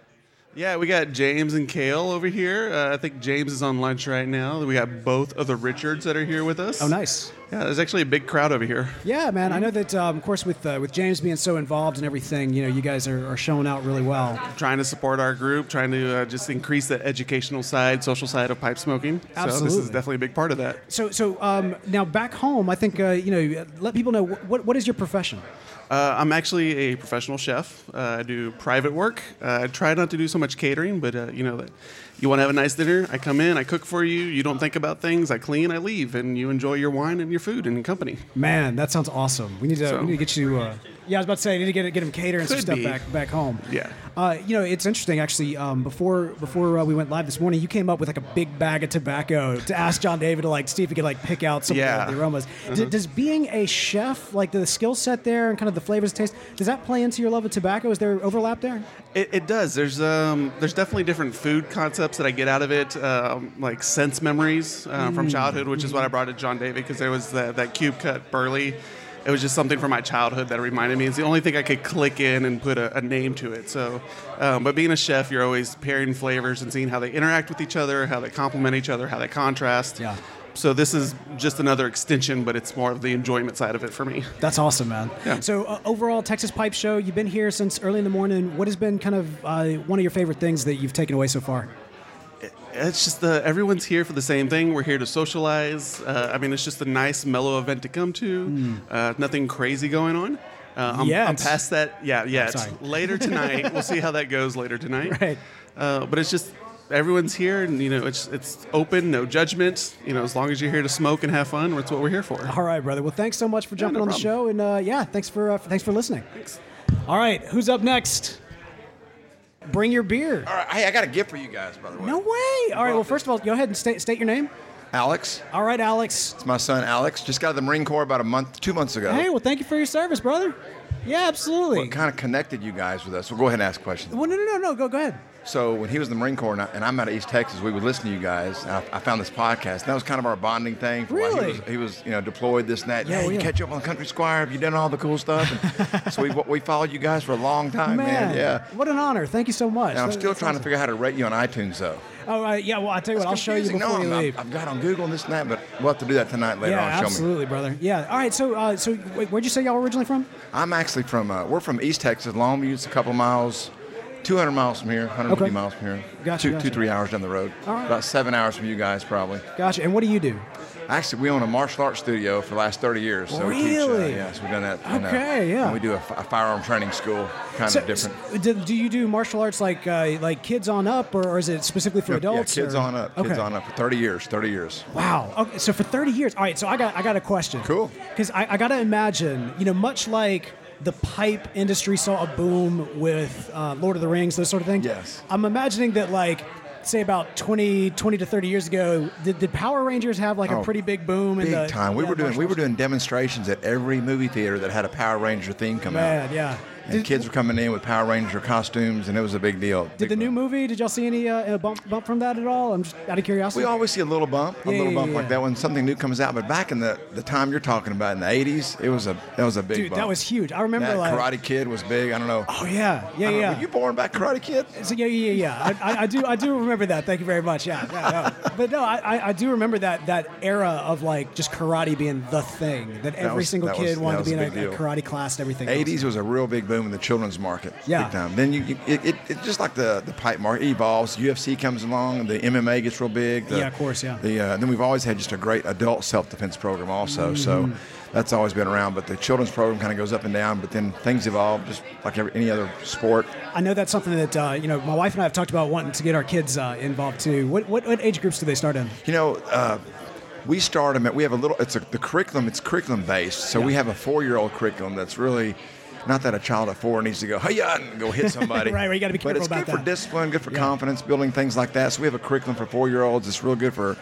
Yeah, we got James and Kale over here. Uh, I think James is on lunch right now. We got both of the Richards that are here with us. Oh, nice. Yeah, there's actually a big crowd over here. Yeah, man. I know that, um, of course, with uh, with James being so involved and everything, you know, you guys are, are showing out really well. Trying to support our group, trying to uh, just increase the educational side, social side of pipe smoking. Absolutely. So this is definitely a big part of that. So, so um, now back home, I think uh, you know, let people know what what is your profession. Uh, I'm actually a professional chef. Uh, I do private work. Uh, I try not to do so much catering, but uh, you know that you want to have a nice dinner. I come in, I cook for you. You don't think about things. I clean, I leave, and you enjoy your wine and your food and your company. Man, that sounds awesome. We need to So- we need to get you. Uh, yeah, I was about to say, I need to get get him catering some Could stuff be. back back home. Yeah. Uh, you know, it's interesting actually. Um, before before uh, we went live this morning, you came up with like a big bag of tobacco to ask John David to like see if he could like pick out some Yeah. of the aromas. Uh-huh. Does being a chef, like the skill set there and kind of the flavors, taste, does that play into your love of tobacco? Is there overlap there? It, it does. There's um, there's definitely different food concepts that I get out of it, um, like sense memories uh, from childhood, which is what I brought to John David because there was that, that cube cut burley. It was just something from my childhood that reminded me. It's the only thing I could click in and put a, a name to it. So, um, but being a chef, you're always pairing flavors and seeing how they interact with each other, how they complement each other, how they contrast. Yeah. So this is just another extension, but it's more of the enjoyment side of it for me. That's awesome, man. Yeah. So uh, overall, Texas Pipe Show. You've been here since early in the morning. What has been kind of uh, one of your favorite things that you've taken away so far? It's just the everyone's here for the same thing. We're here to socialize. Uh, I mean, it's just a nice, mellow event to come to. Uh, nothing crazy going on. Uh, I'm. I'm past that. Yeah, yeah. It's later tonight. we'll see how that goes later tonight. Right. Uh, but it's just everyone's here, and you know, it's it's open, no judgment. You know, as long as you're here to smoke and have fun, that's what we're here for. All right, brother. Well, thanks so much for jumping no on the show, and uh, yeah, thanks for uh, thanks for listening. All right, who's up next? Bring your beer. All right, hey, I got a gift for you guys, by the way. No way. All right. Well, first of all, go ahead and state state your name. Alex, All right, Alex. it's my son Alex. Just got out of the Marine Corps about a month, two months ago. Hey, well, thank you for your service, brother. Yeah, absolutely. What kind of connected you guys with us? We'll go ahead and ask questions. Well, no, no, no, no. Go, go ahead. So when he was in the Marine Corps and, I, and I'm out of East Texas, we would listen to you guys. I, I found this podcast. And that was kind of our bonding thing. For Really? He was, he was, you know, deployed this and that. Yeah, Yeah, you yeah. catch up on the Country Squire. Have you done all the cool stuff? And so we, we followed you guys for a long time, man. Yeah. What an honor. Thank you so much. And I'm still that's trying to figure out how to rate you on iTunes, though. Oh, uh, yeah. Well, I'll tell you what. I'll show you before no, you leave. I've got on Google and this and that, but we'll have to do that tonight later yeah, on. Absolutely, brother. Yeah. All right. So, uh, so wait, where'd you say y'all were originally from? I'm actually from, uh, we're from East Texas, Longview. It's a couple miles, 200 miles from here, 150 Okay. miles from here. Gotcha, Two, gotcha. two, three hours down the road. All right. About seven hours from you guys, probably. Gotcha. And what do you do? Actually, we own a martial arts studio for the last 30 years. So we teach. Uh, Really? yeah, so we've done that. and, uh, Okay, yeah. And we do a, firearm training school, kind So- of different. do, do you do martial arts like uh, like kids on up, or, or is it specifically for adults? Yeah, kids or- on up. Kids Okay. on up for 30 years. 30 years. Wow. Okay, so for 30 years. All right. So I got I got a question. Cool. Because I, I got to imagine, you know, much like the pipe industry saw a boom with uh, Lord of the Rings, those sort of things. Yes. I'm imagining that like. Say about 20, 20 to 30 years ago, did, did Power Rangers have like a Oh, pretty big boom? in Big the, time. We yeah, were doing we were doing demonstrations at every movie theater that had a Power Ranger theme come Man, out. yeah. And Did- kids were coming in with Power Ranger costumes, and it was a big deal. Did Big the new movie? Did y'all see any uh, bump bump from that at all? I'm just out of curiosity. We always see a little bump, a Yeah, little bump yeah, like that when something new comes out. But back in the, the time you're talking about in the '80s, it was a that was a big Dude, bump. that was huge. I remember That like. Karate Kid was big. I don't know. Oh yeah, yeah, don't know, yeah. Were you born back Karate Kid? So, yeah, yeah, yeah. I, I, I do, I do remember that. Thank you very much. Yeah, yeah, no. but no, I, I- do remember that that era of like just karate being the thing that every was- single that kid was- wanted to be in a, a big a deal. karate class and everything. else. '80s was a real big boom in the children's market. Yeah. Big time. Then you, you it, it, it just like the the pipe market evolves. UFC comes along. The MMA gets real big. The, Yeah, of course, yeah. The uh, then we've always had just a great adult self defense program also. So. Mm-hmm. That's always been around, but the children's program kind of goes up and down. But then things evolve, just like every, any other sport. I know that's something that uh, you know my wife and I have talked about wanting to get our kids uh, involved too. What, what what age groups do they start in? You know, uh, we start them at, we have a little, it's a, the curriculum, it's curriculum based. So we have a four year old curriculum that's really, not that a child at four needs to go, hey, and go hit somebody. Right, right, you gotta be careful. about that. But it's good for discipline, good for Yeah. confidence, building things like that. So we have a curriculum for four year olds. It's real good for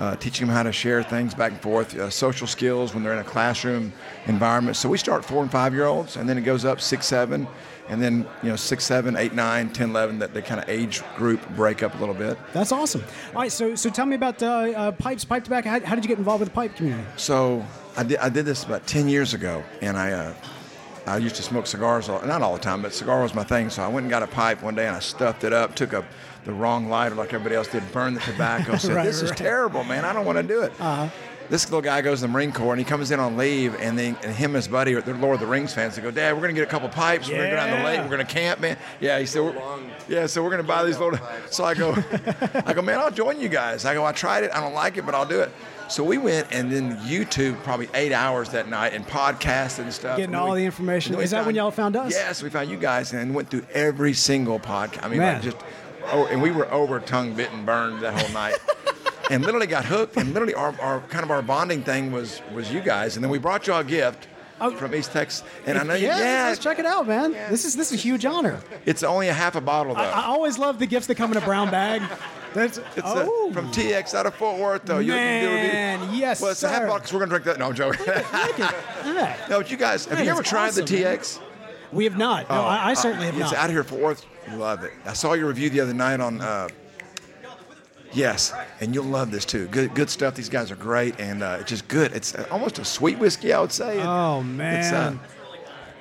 uh, teaching them how to share things back and forth, uh, social skills when they're in a classroom environment. So we start four and five year olds, and then it goes up six, seven, and then, you know, six, seven, eight, nine, 10, 11, that they kind of age group break up a little bit. That's awesome. All right, so so tell me about uh, uh, pipes, pipe tobacco. How, how did you get involved with the pipe community? So I did, I did this about 10 years ago, and I, uh, I used to smoke cigars, all, not all the time, but cigar was my thing. So I went and got a pipe one day and I stuffed it up, took a, the wrong lighter like everybody else did, burned the tobacco. Said, Right, this is terrible, man. I don't want to do it. Uh-huh. This little guy goes to the Marine Corps and he comes in on leave, and then and him and his buddy, they're Lord of the Rings fans. They go, Dad, we're gonna get a couple pipes. We're gonna go down the lake. We're gonna camp, man. Yeah, he said, we're, yeah. So we're gonna buy these little. So I go, I go, man, I'll join you guys. I go, I tried it. I don't like it, but I'll do it. So we went and then YouTube probably eight hours that night and podcasted and stuff. Getting And all we- the information. and then we Is that when y'all found us? Yes, we found you guys and went through every single podcast. I mean, like just, oh, and we were over tongue bitten, burned that whole night. And literally got hooked, and literally our, our kind of our bonding thing was was you guys, and then we brought you a gift Oh. from East Texas, and I know you, yeah, yeah, let's check it out, man. This is this is a huge honor. it's only a half a bottle though. I always love the gifts that come in a brown bag. That's It's oh, uh, from TX out of Fort Worth, though. You, you do a review. Man, yes, Well, it's a half sir. bottle 'cause we're gonna drink that. No, I'm joking. Yeah. no, but you guys, have Man, you ever tried awesome, the man. TX? We have not. No, I, I certainly have it's not. It's out here Fort Worth. Love it. I saw your review the other night on. Uh, yes, and you'll love this too. Good, good stuff. These guys are great, and uh, it's just good. It's almost a sweet whiskey, I would say. Oh, It's, uh, man.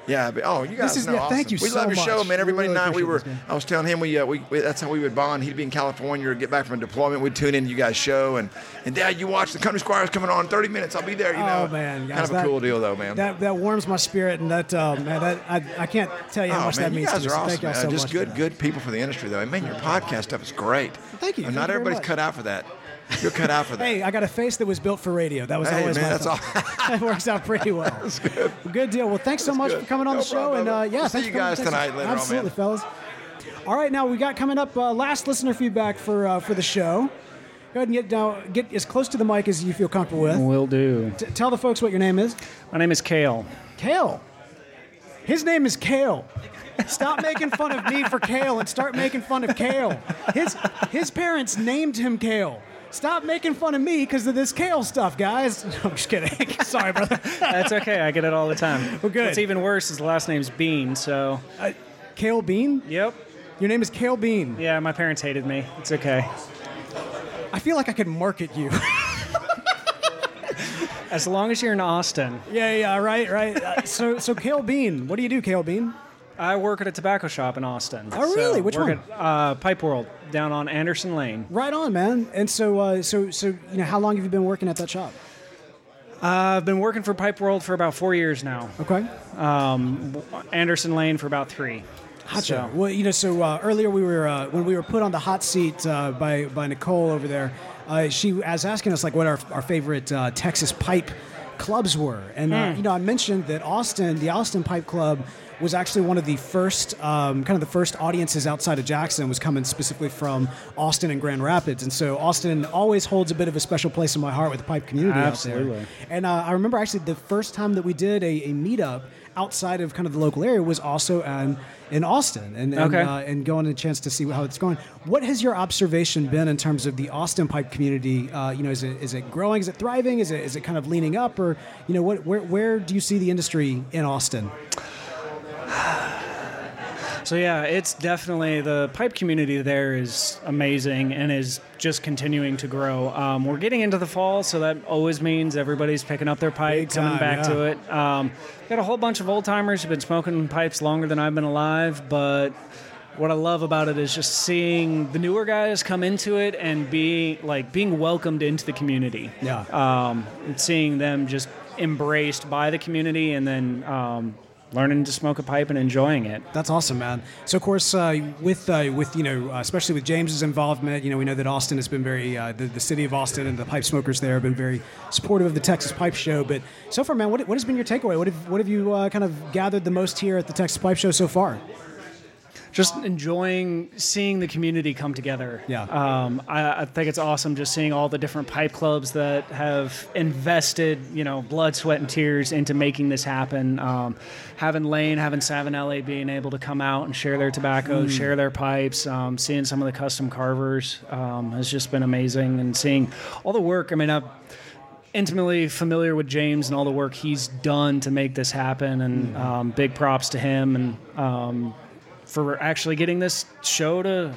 Yeah, but, oh, you guys is- know yeah, awesome. thank you We so love your show, man. Everybody Really night we were. this. I was telling him we, uh, we, we that's how we would bond. He'd be in California or get back from a deployment. We'd tune in to you guys' show, and and Dad, you watch the Country Squire's coming on in 30 minutes. I'll be there. You know. Oh man, guys, kind of a that- cool deal though, man. That that warms my spirit, and that uh, man, that I, I can't tell you how Oh, much man, that you means guys to me. are So awesome. man. so Just good, good people for the industry, though. I mean, your podcast stuff is great. Thank you, thank not you everybody's cut out for that. You're cut out for that. Hey, I got a face that was built for radio. That was Hey, always man, my that's thought. that works out pretty well. That's good. Good deal. Well, thanks so That's much good. for coming on No the show, problem, and uh, yeah, We'll see you guys to Texas. tonight later on, man. Absolutely, fellas. All right, now we got coming up uh, last listener feedback for uh, for the show. Go ahead and get down, get as close to the mic as you feel comfortable with. Will do. T- tell the folks what your name is. My name is Kale. Kale. His name is Kale. Stop making fun of me for Kale and start making fun of Kale. His his parents named him Kale. Stop making fun of me because of this Kale stuff, guys. I'm just kidding. Sorry, brother. That's okay. I get it all the time. Well, good. What's even worse is the last name's Bean. So, Uh, Kale Bean? yep. Your name is Kale Bean. Yeah, my parents hated me. It's okay. I feel like I could market you. As long as you're in Austin, yeah, yeah, right, right. Uh, so, so Kale Bean, what do you do, Kale Bean? I work at a tobacco shop in Austin. Oh, really? So, Which work one? At, uh, Pipe World down on Anderson Lane. Right on, man. And so, uh, so, so, you know, how long have you been working at that shop? I've been working for Pipe World for about four years now. Okay. Anderson Lane for about three. Gotcha. So- Well, you know, so uh, earlier we were uh, when we were put on the hot seat uh, by by Nicole over there. uh, she was asking us like what our, our favorite uh, Texas pipe clubs were, and uh, Hmm. you know I mentioned that Austin, the Austin Pipe Club, was actually one of the first, um, kind of the first audiences outside of Jackson was coming specifically from Austin and Grand Rapids, and so Austin always holds a bit of a special place in my heart with the pipe community out Absolutely. there. And uh, I remember actually the first time that we did a, a meetup outside of kind of the local area was also in, in Austin and and, Okay. uh, and going a chance to see how it's going. What has your observation been in terms of the Austin pipe community? Uh, you know, is it is it growing? Is it thriving? Is it is it kind of leaning up? Or you know, what where where do you see the industry in Austin? So yeah, it's definitely the pipe community there is amazing and is just continuing to grow. Um, we're getting into the fall, so that always means everybody's picking up their pipe, Big coming time, back yeah. to it. Um, got a whole bunch of old timers who've been smoking pipes longer than I've been alive, but what I love about it is just seeing the newer guys come into it and be like being welcomed into the community. Yeah. Um, and seeing them just embraced by the community and then um, learning to smoke a pipe and enjoying it. That's awesome, man. So, of course, uh, with uh, with you know, uh, especially with James's involvement, you know, we know that Austin has been very uh, the, the city of Austin and the pipe smokers there have been very supportive of the Texas Pipe Show. But so far, man, what, what has been your takeaway? What have what have you uh, kind of gathered the most here at the Texas Pipe Show so far? Just enjoying seeing the community come together. Yeah. Um, I, I think it's awesome just seeing all the different pipe clubs that have invested, you know, blood, sweat, and tears into making this happen. Um, having Lane, having Savinelli being able to come out and share their tobacco, share their pipes, um, seeing some of the custom carvers um, has just been amazing. And seeing all the work. I mean, I've intimately familiar with James and all the work he's done to make this happen, and um, big props to him and um, for actually getting this show to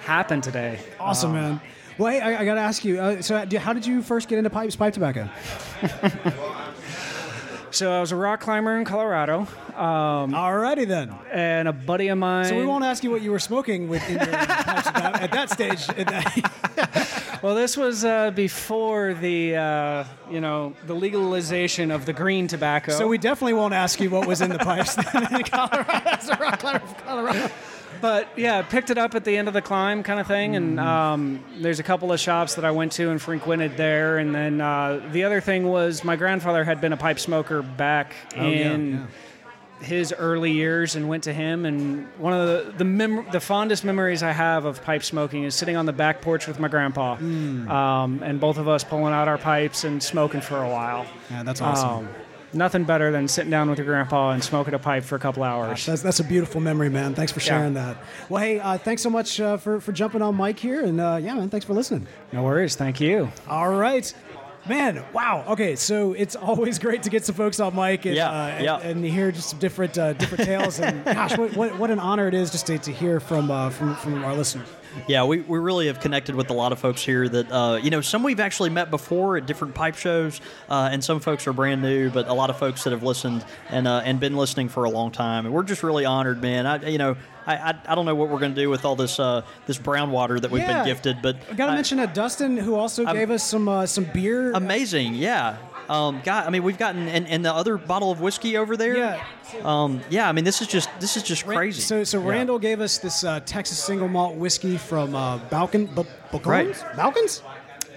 happen today. Awesome, man. Well, hey, I, I got to ask you. Uh, so, how did you first get into pipes, pipe tobacco? So I was a rock climber in Colorado, Alrighty then. and a buddy of mine. So we won't ask you what you were smoking with in your pipes at that, at that stage. At that- Well, this was uh, before the uh, you know the legalization of the green tobacco. so we definitely won't ask you what was in the pipes in Colorado. As a rock climber from Colorado. But yeah, picked it up at the end of the climb, kind of thing. And um, there's a couple of shops that I went to and frequented there. And then uh, the other thing was my grandfather had been a pipe smoker back Oh, in yeah. his early years, and went to him. And one of the the, mem- the fondest memories I have of pipe smoking is sitting on the back porch with my grandpa, Hmm. um, and both of us pulling out our pipes and smoking for a while. Yeah, that's awesome. Um, nothing better than sitting down with your grandpa and smoking a pipe for a couple hours. That's, that's a beautiful memory, man. Thanks for sharing that. Well, hey, uh, thanks so much uh, for, for jumping on Mike here. And uh, yeah, man, thanks for listening. No worries. Thank you. All right. Man, wow. Okay, so it's always great to get some folks on mic and, Yeah, uh, and, yeah. and hear just some different uh, different tales. And gosh, what, what, what an honor it is just to, to hear from, uh, from from our listeners. Yeah, we, we really have connected with a lot of folks here that, uh, you know, some we've actually met before at different pipe shows, uh, and some folks are brand new, but a lot of folks that have listened and uh, and been listening for a long time. And we're just really honored, man. I, you know, I, I, I don't know what we're going to do with all this uh, this brown water that we've Yeah. been gifted, but I gotta mention that Dustin, who also gave us some uh, some beer. amazing, yeah. Um, God, I mean, we've gotten and, and the other bottle of whiskey over there. Yeah. Um, yeah. I mean, this is just this is just crazy. So, so Yeah. Randall gave us this uh, Texas single malt whiskey from uh, Balkan, B- Balkans? Right. Balkans?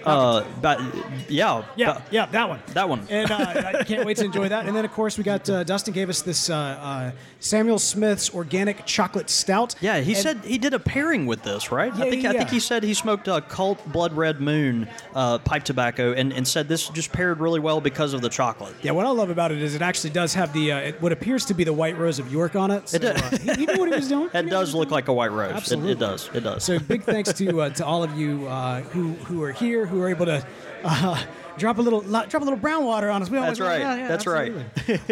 Uh, but yeah, Yeah, but- yeah, that one. that one. And uh, I can't wait to enjoy that. And then, of course, we got uh, Dustin gave us this uh, uh, Samuel Smith's organic chocolate stout. Yeah, he And- said he did a pairing with this, right? Yeah, I think yeah, I think he said he smoked a Cult Blood Red Moon uh, pipe tobacco, and, and said this just paired really well because of the chocolate. Yeah, what I love about it is it actually does have the uh, it, what appears to be the white rose of York on it. So, It does. uh, he, he knew what he was doing. He That knew what he does look like a white rose. It, Absolutely. it does. It does. So big thanks to uh, to all of you uh, who who are here, who were able to uh, drop a little drop a little brown water on us. We always That's right. Yeah, yeah, That's right.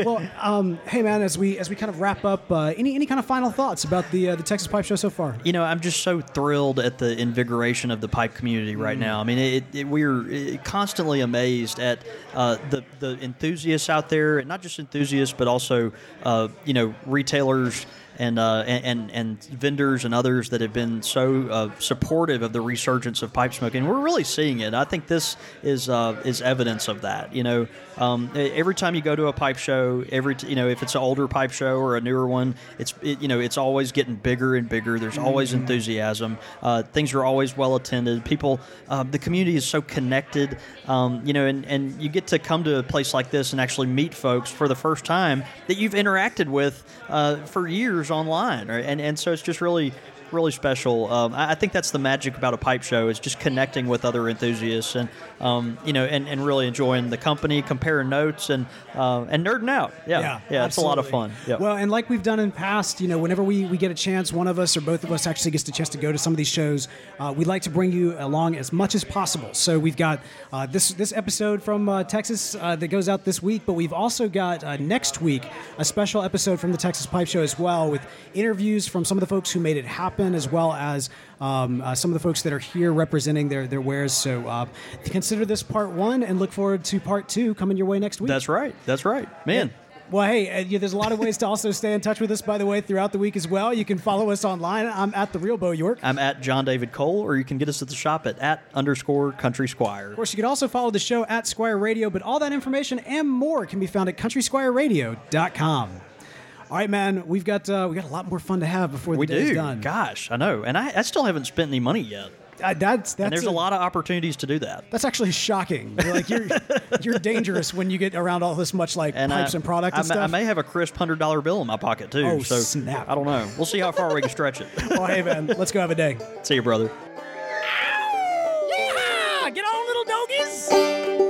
well, um, hey man, as we as we kind of wrap up, uh, any any kind of final thoughts about the uh, the Texas Pipe Show so far? you know, I'm just so thrilled at the invigoration of the pipe community right Mm. now. I mean, it, it, we're uh, constantly amazed at uh, the the enthusiasts out there, and not just enthusiasts, but also uh, you know retailers and uh, and, and vendors and others that have been so uh, supportive of the resurgence of pipe smoking. We're really seeing it. I think this is uh, is evidence of that. You know, um, every time you go to a pipe show, every t- you know if it's an older pipe show or a newer one, it's it, you know it's always getting bigger and bigger. There's always enthusiasm. Uh, things are always well attended. People, uh, the community is so connected. Um, you know, and, and you get to come to a place like this and actually meet folks for the first time that you've interacted with uh, for years online, right? And and so it's just really really special. Um, I, I think that's the magic about a pipe show is just connecting with other enthusiasts and um, you know and, and really enjoying the company, comparing notes and uh, and nerding out. Yeah, yeah, it's a lot of fun. Yeah. Well, and like we've done in past, you know, whenever we, we get a chance, one of us or both of us actually gets the chance to go to some of these shows. Uh, we'd like to bring you along as much as possible. So we've got uh, this this episode from uh, Texas uh, that goes out this week, but we've also got uh, next week a special episode from the Texas Pipe Show as well, with interviews from some of the folks who made it happen, as well as um, uh, some of the folks that are here representing their their wares. So uh, consider this part one, and look forward to part two coming your way next week. That's right. That's right, man. Well, hey, uh, yeah, there's a lot of ways to also stay in touch with us, by the way, throughout the week as well. You can follow us online. I'm at the Real Bo York. I'm at John David Cole, or you can get us at the shop at at underscore Country Squire. Of course, you can also follow the show at Squire Radio, but all that information and more can be found at countrysquireradio.com. All right, man, we've got uh, we got a lot more fun to have before the We day's do. done. Gosh, I know, and I, I still haven't spent any money yet. Uh, that's that's and there's a, lot of opportunities to do that. That's actually shocking. You're like you're you're dangerous when you get around all this much like And pipes I, and product I, and may- I stuff. may have a crisp hundred dollar bill in my pocket too. Oh, so snap. I don't know. We'll see how far we can stretch it. oh, hey, man, let's go have a day. See you, brother. Get on, little doggies.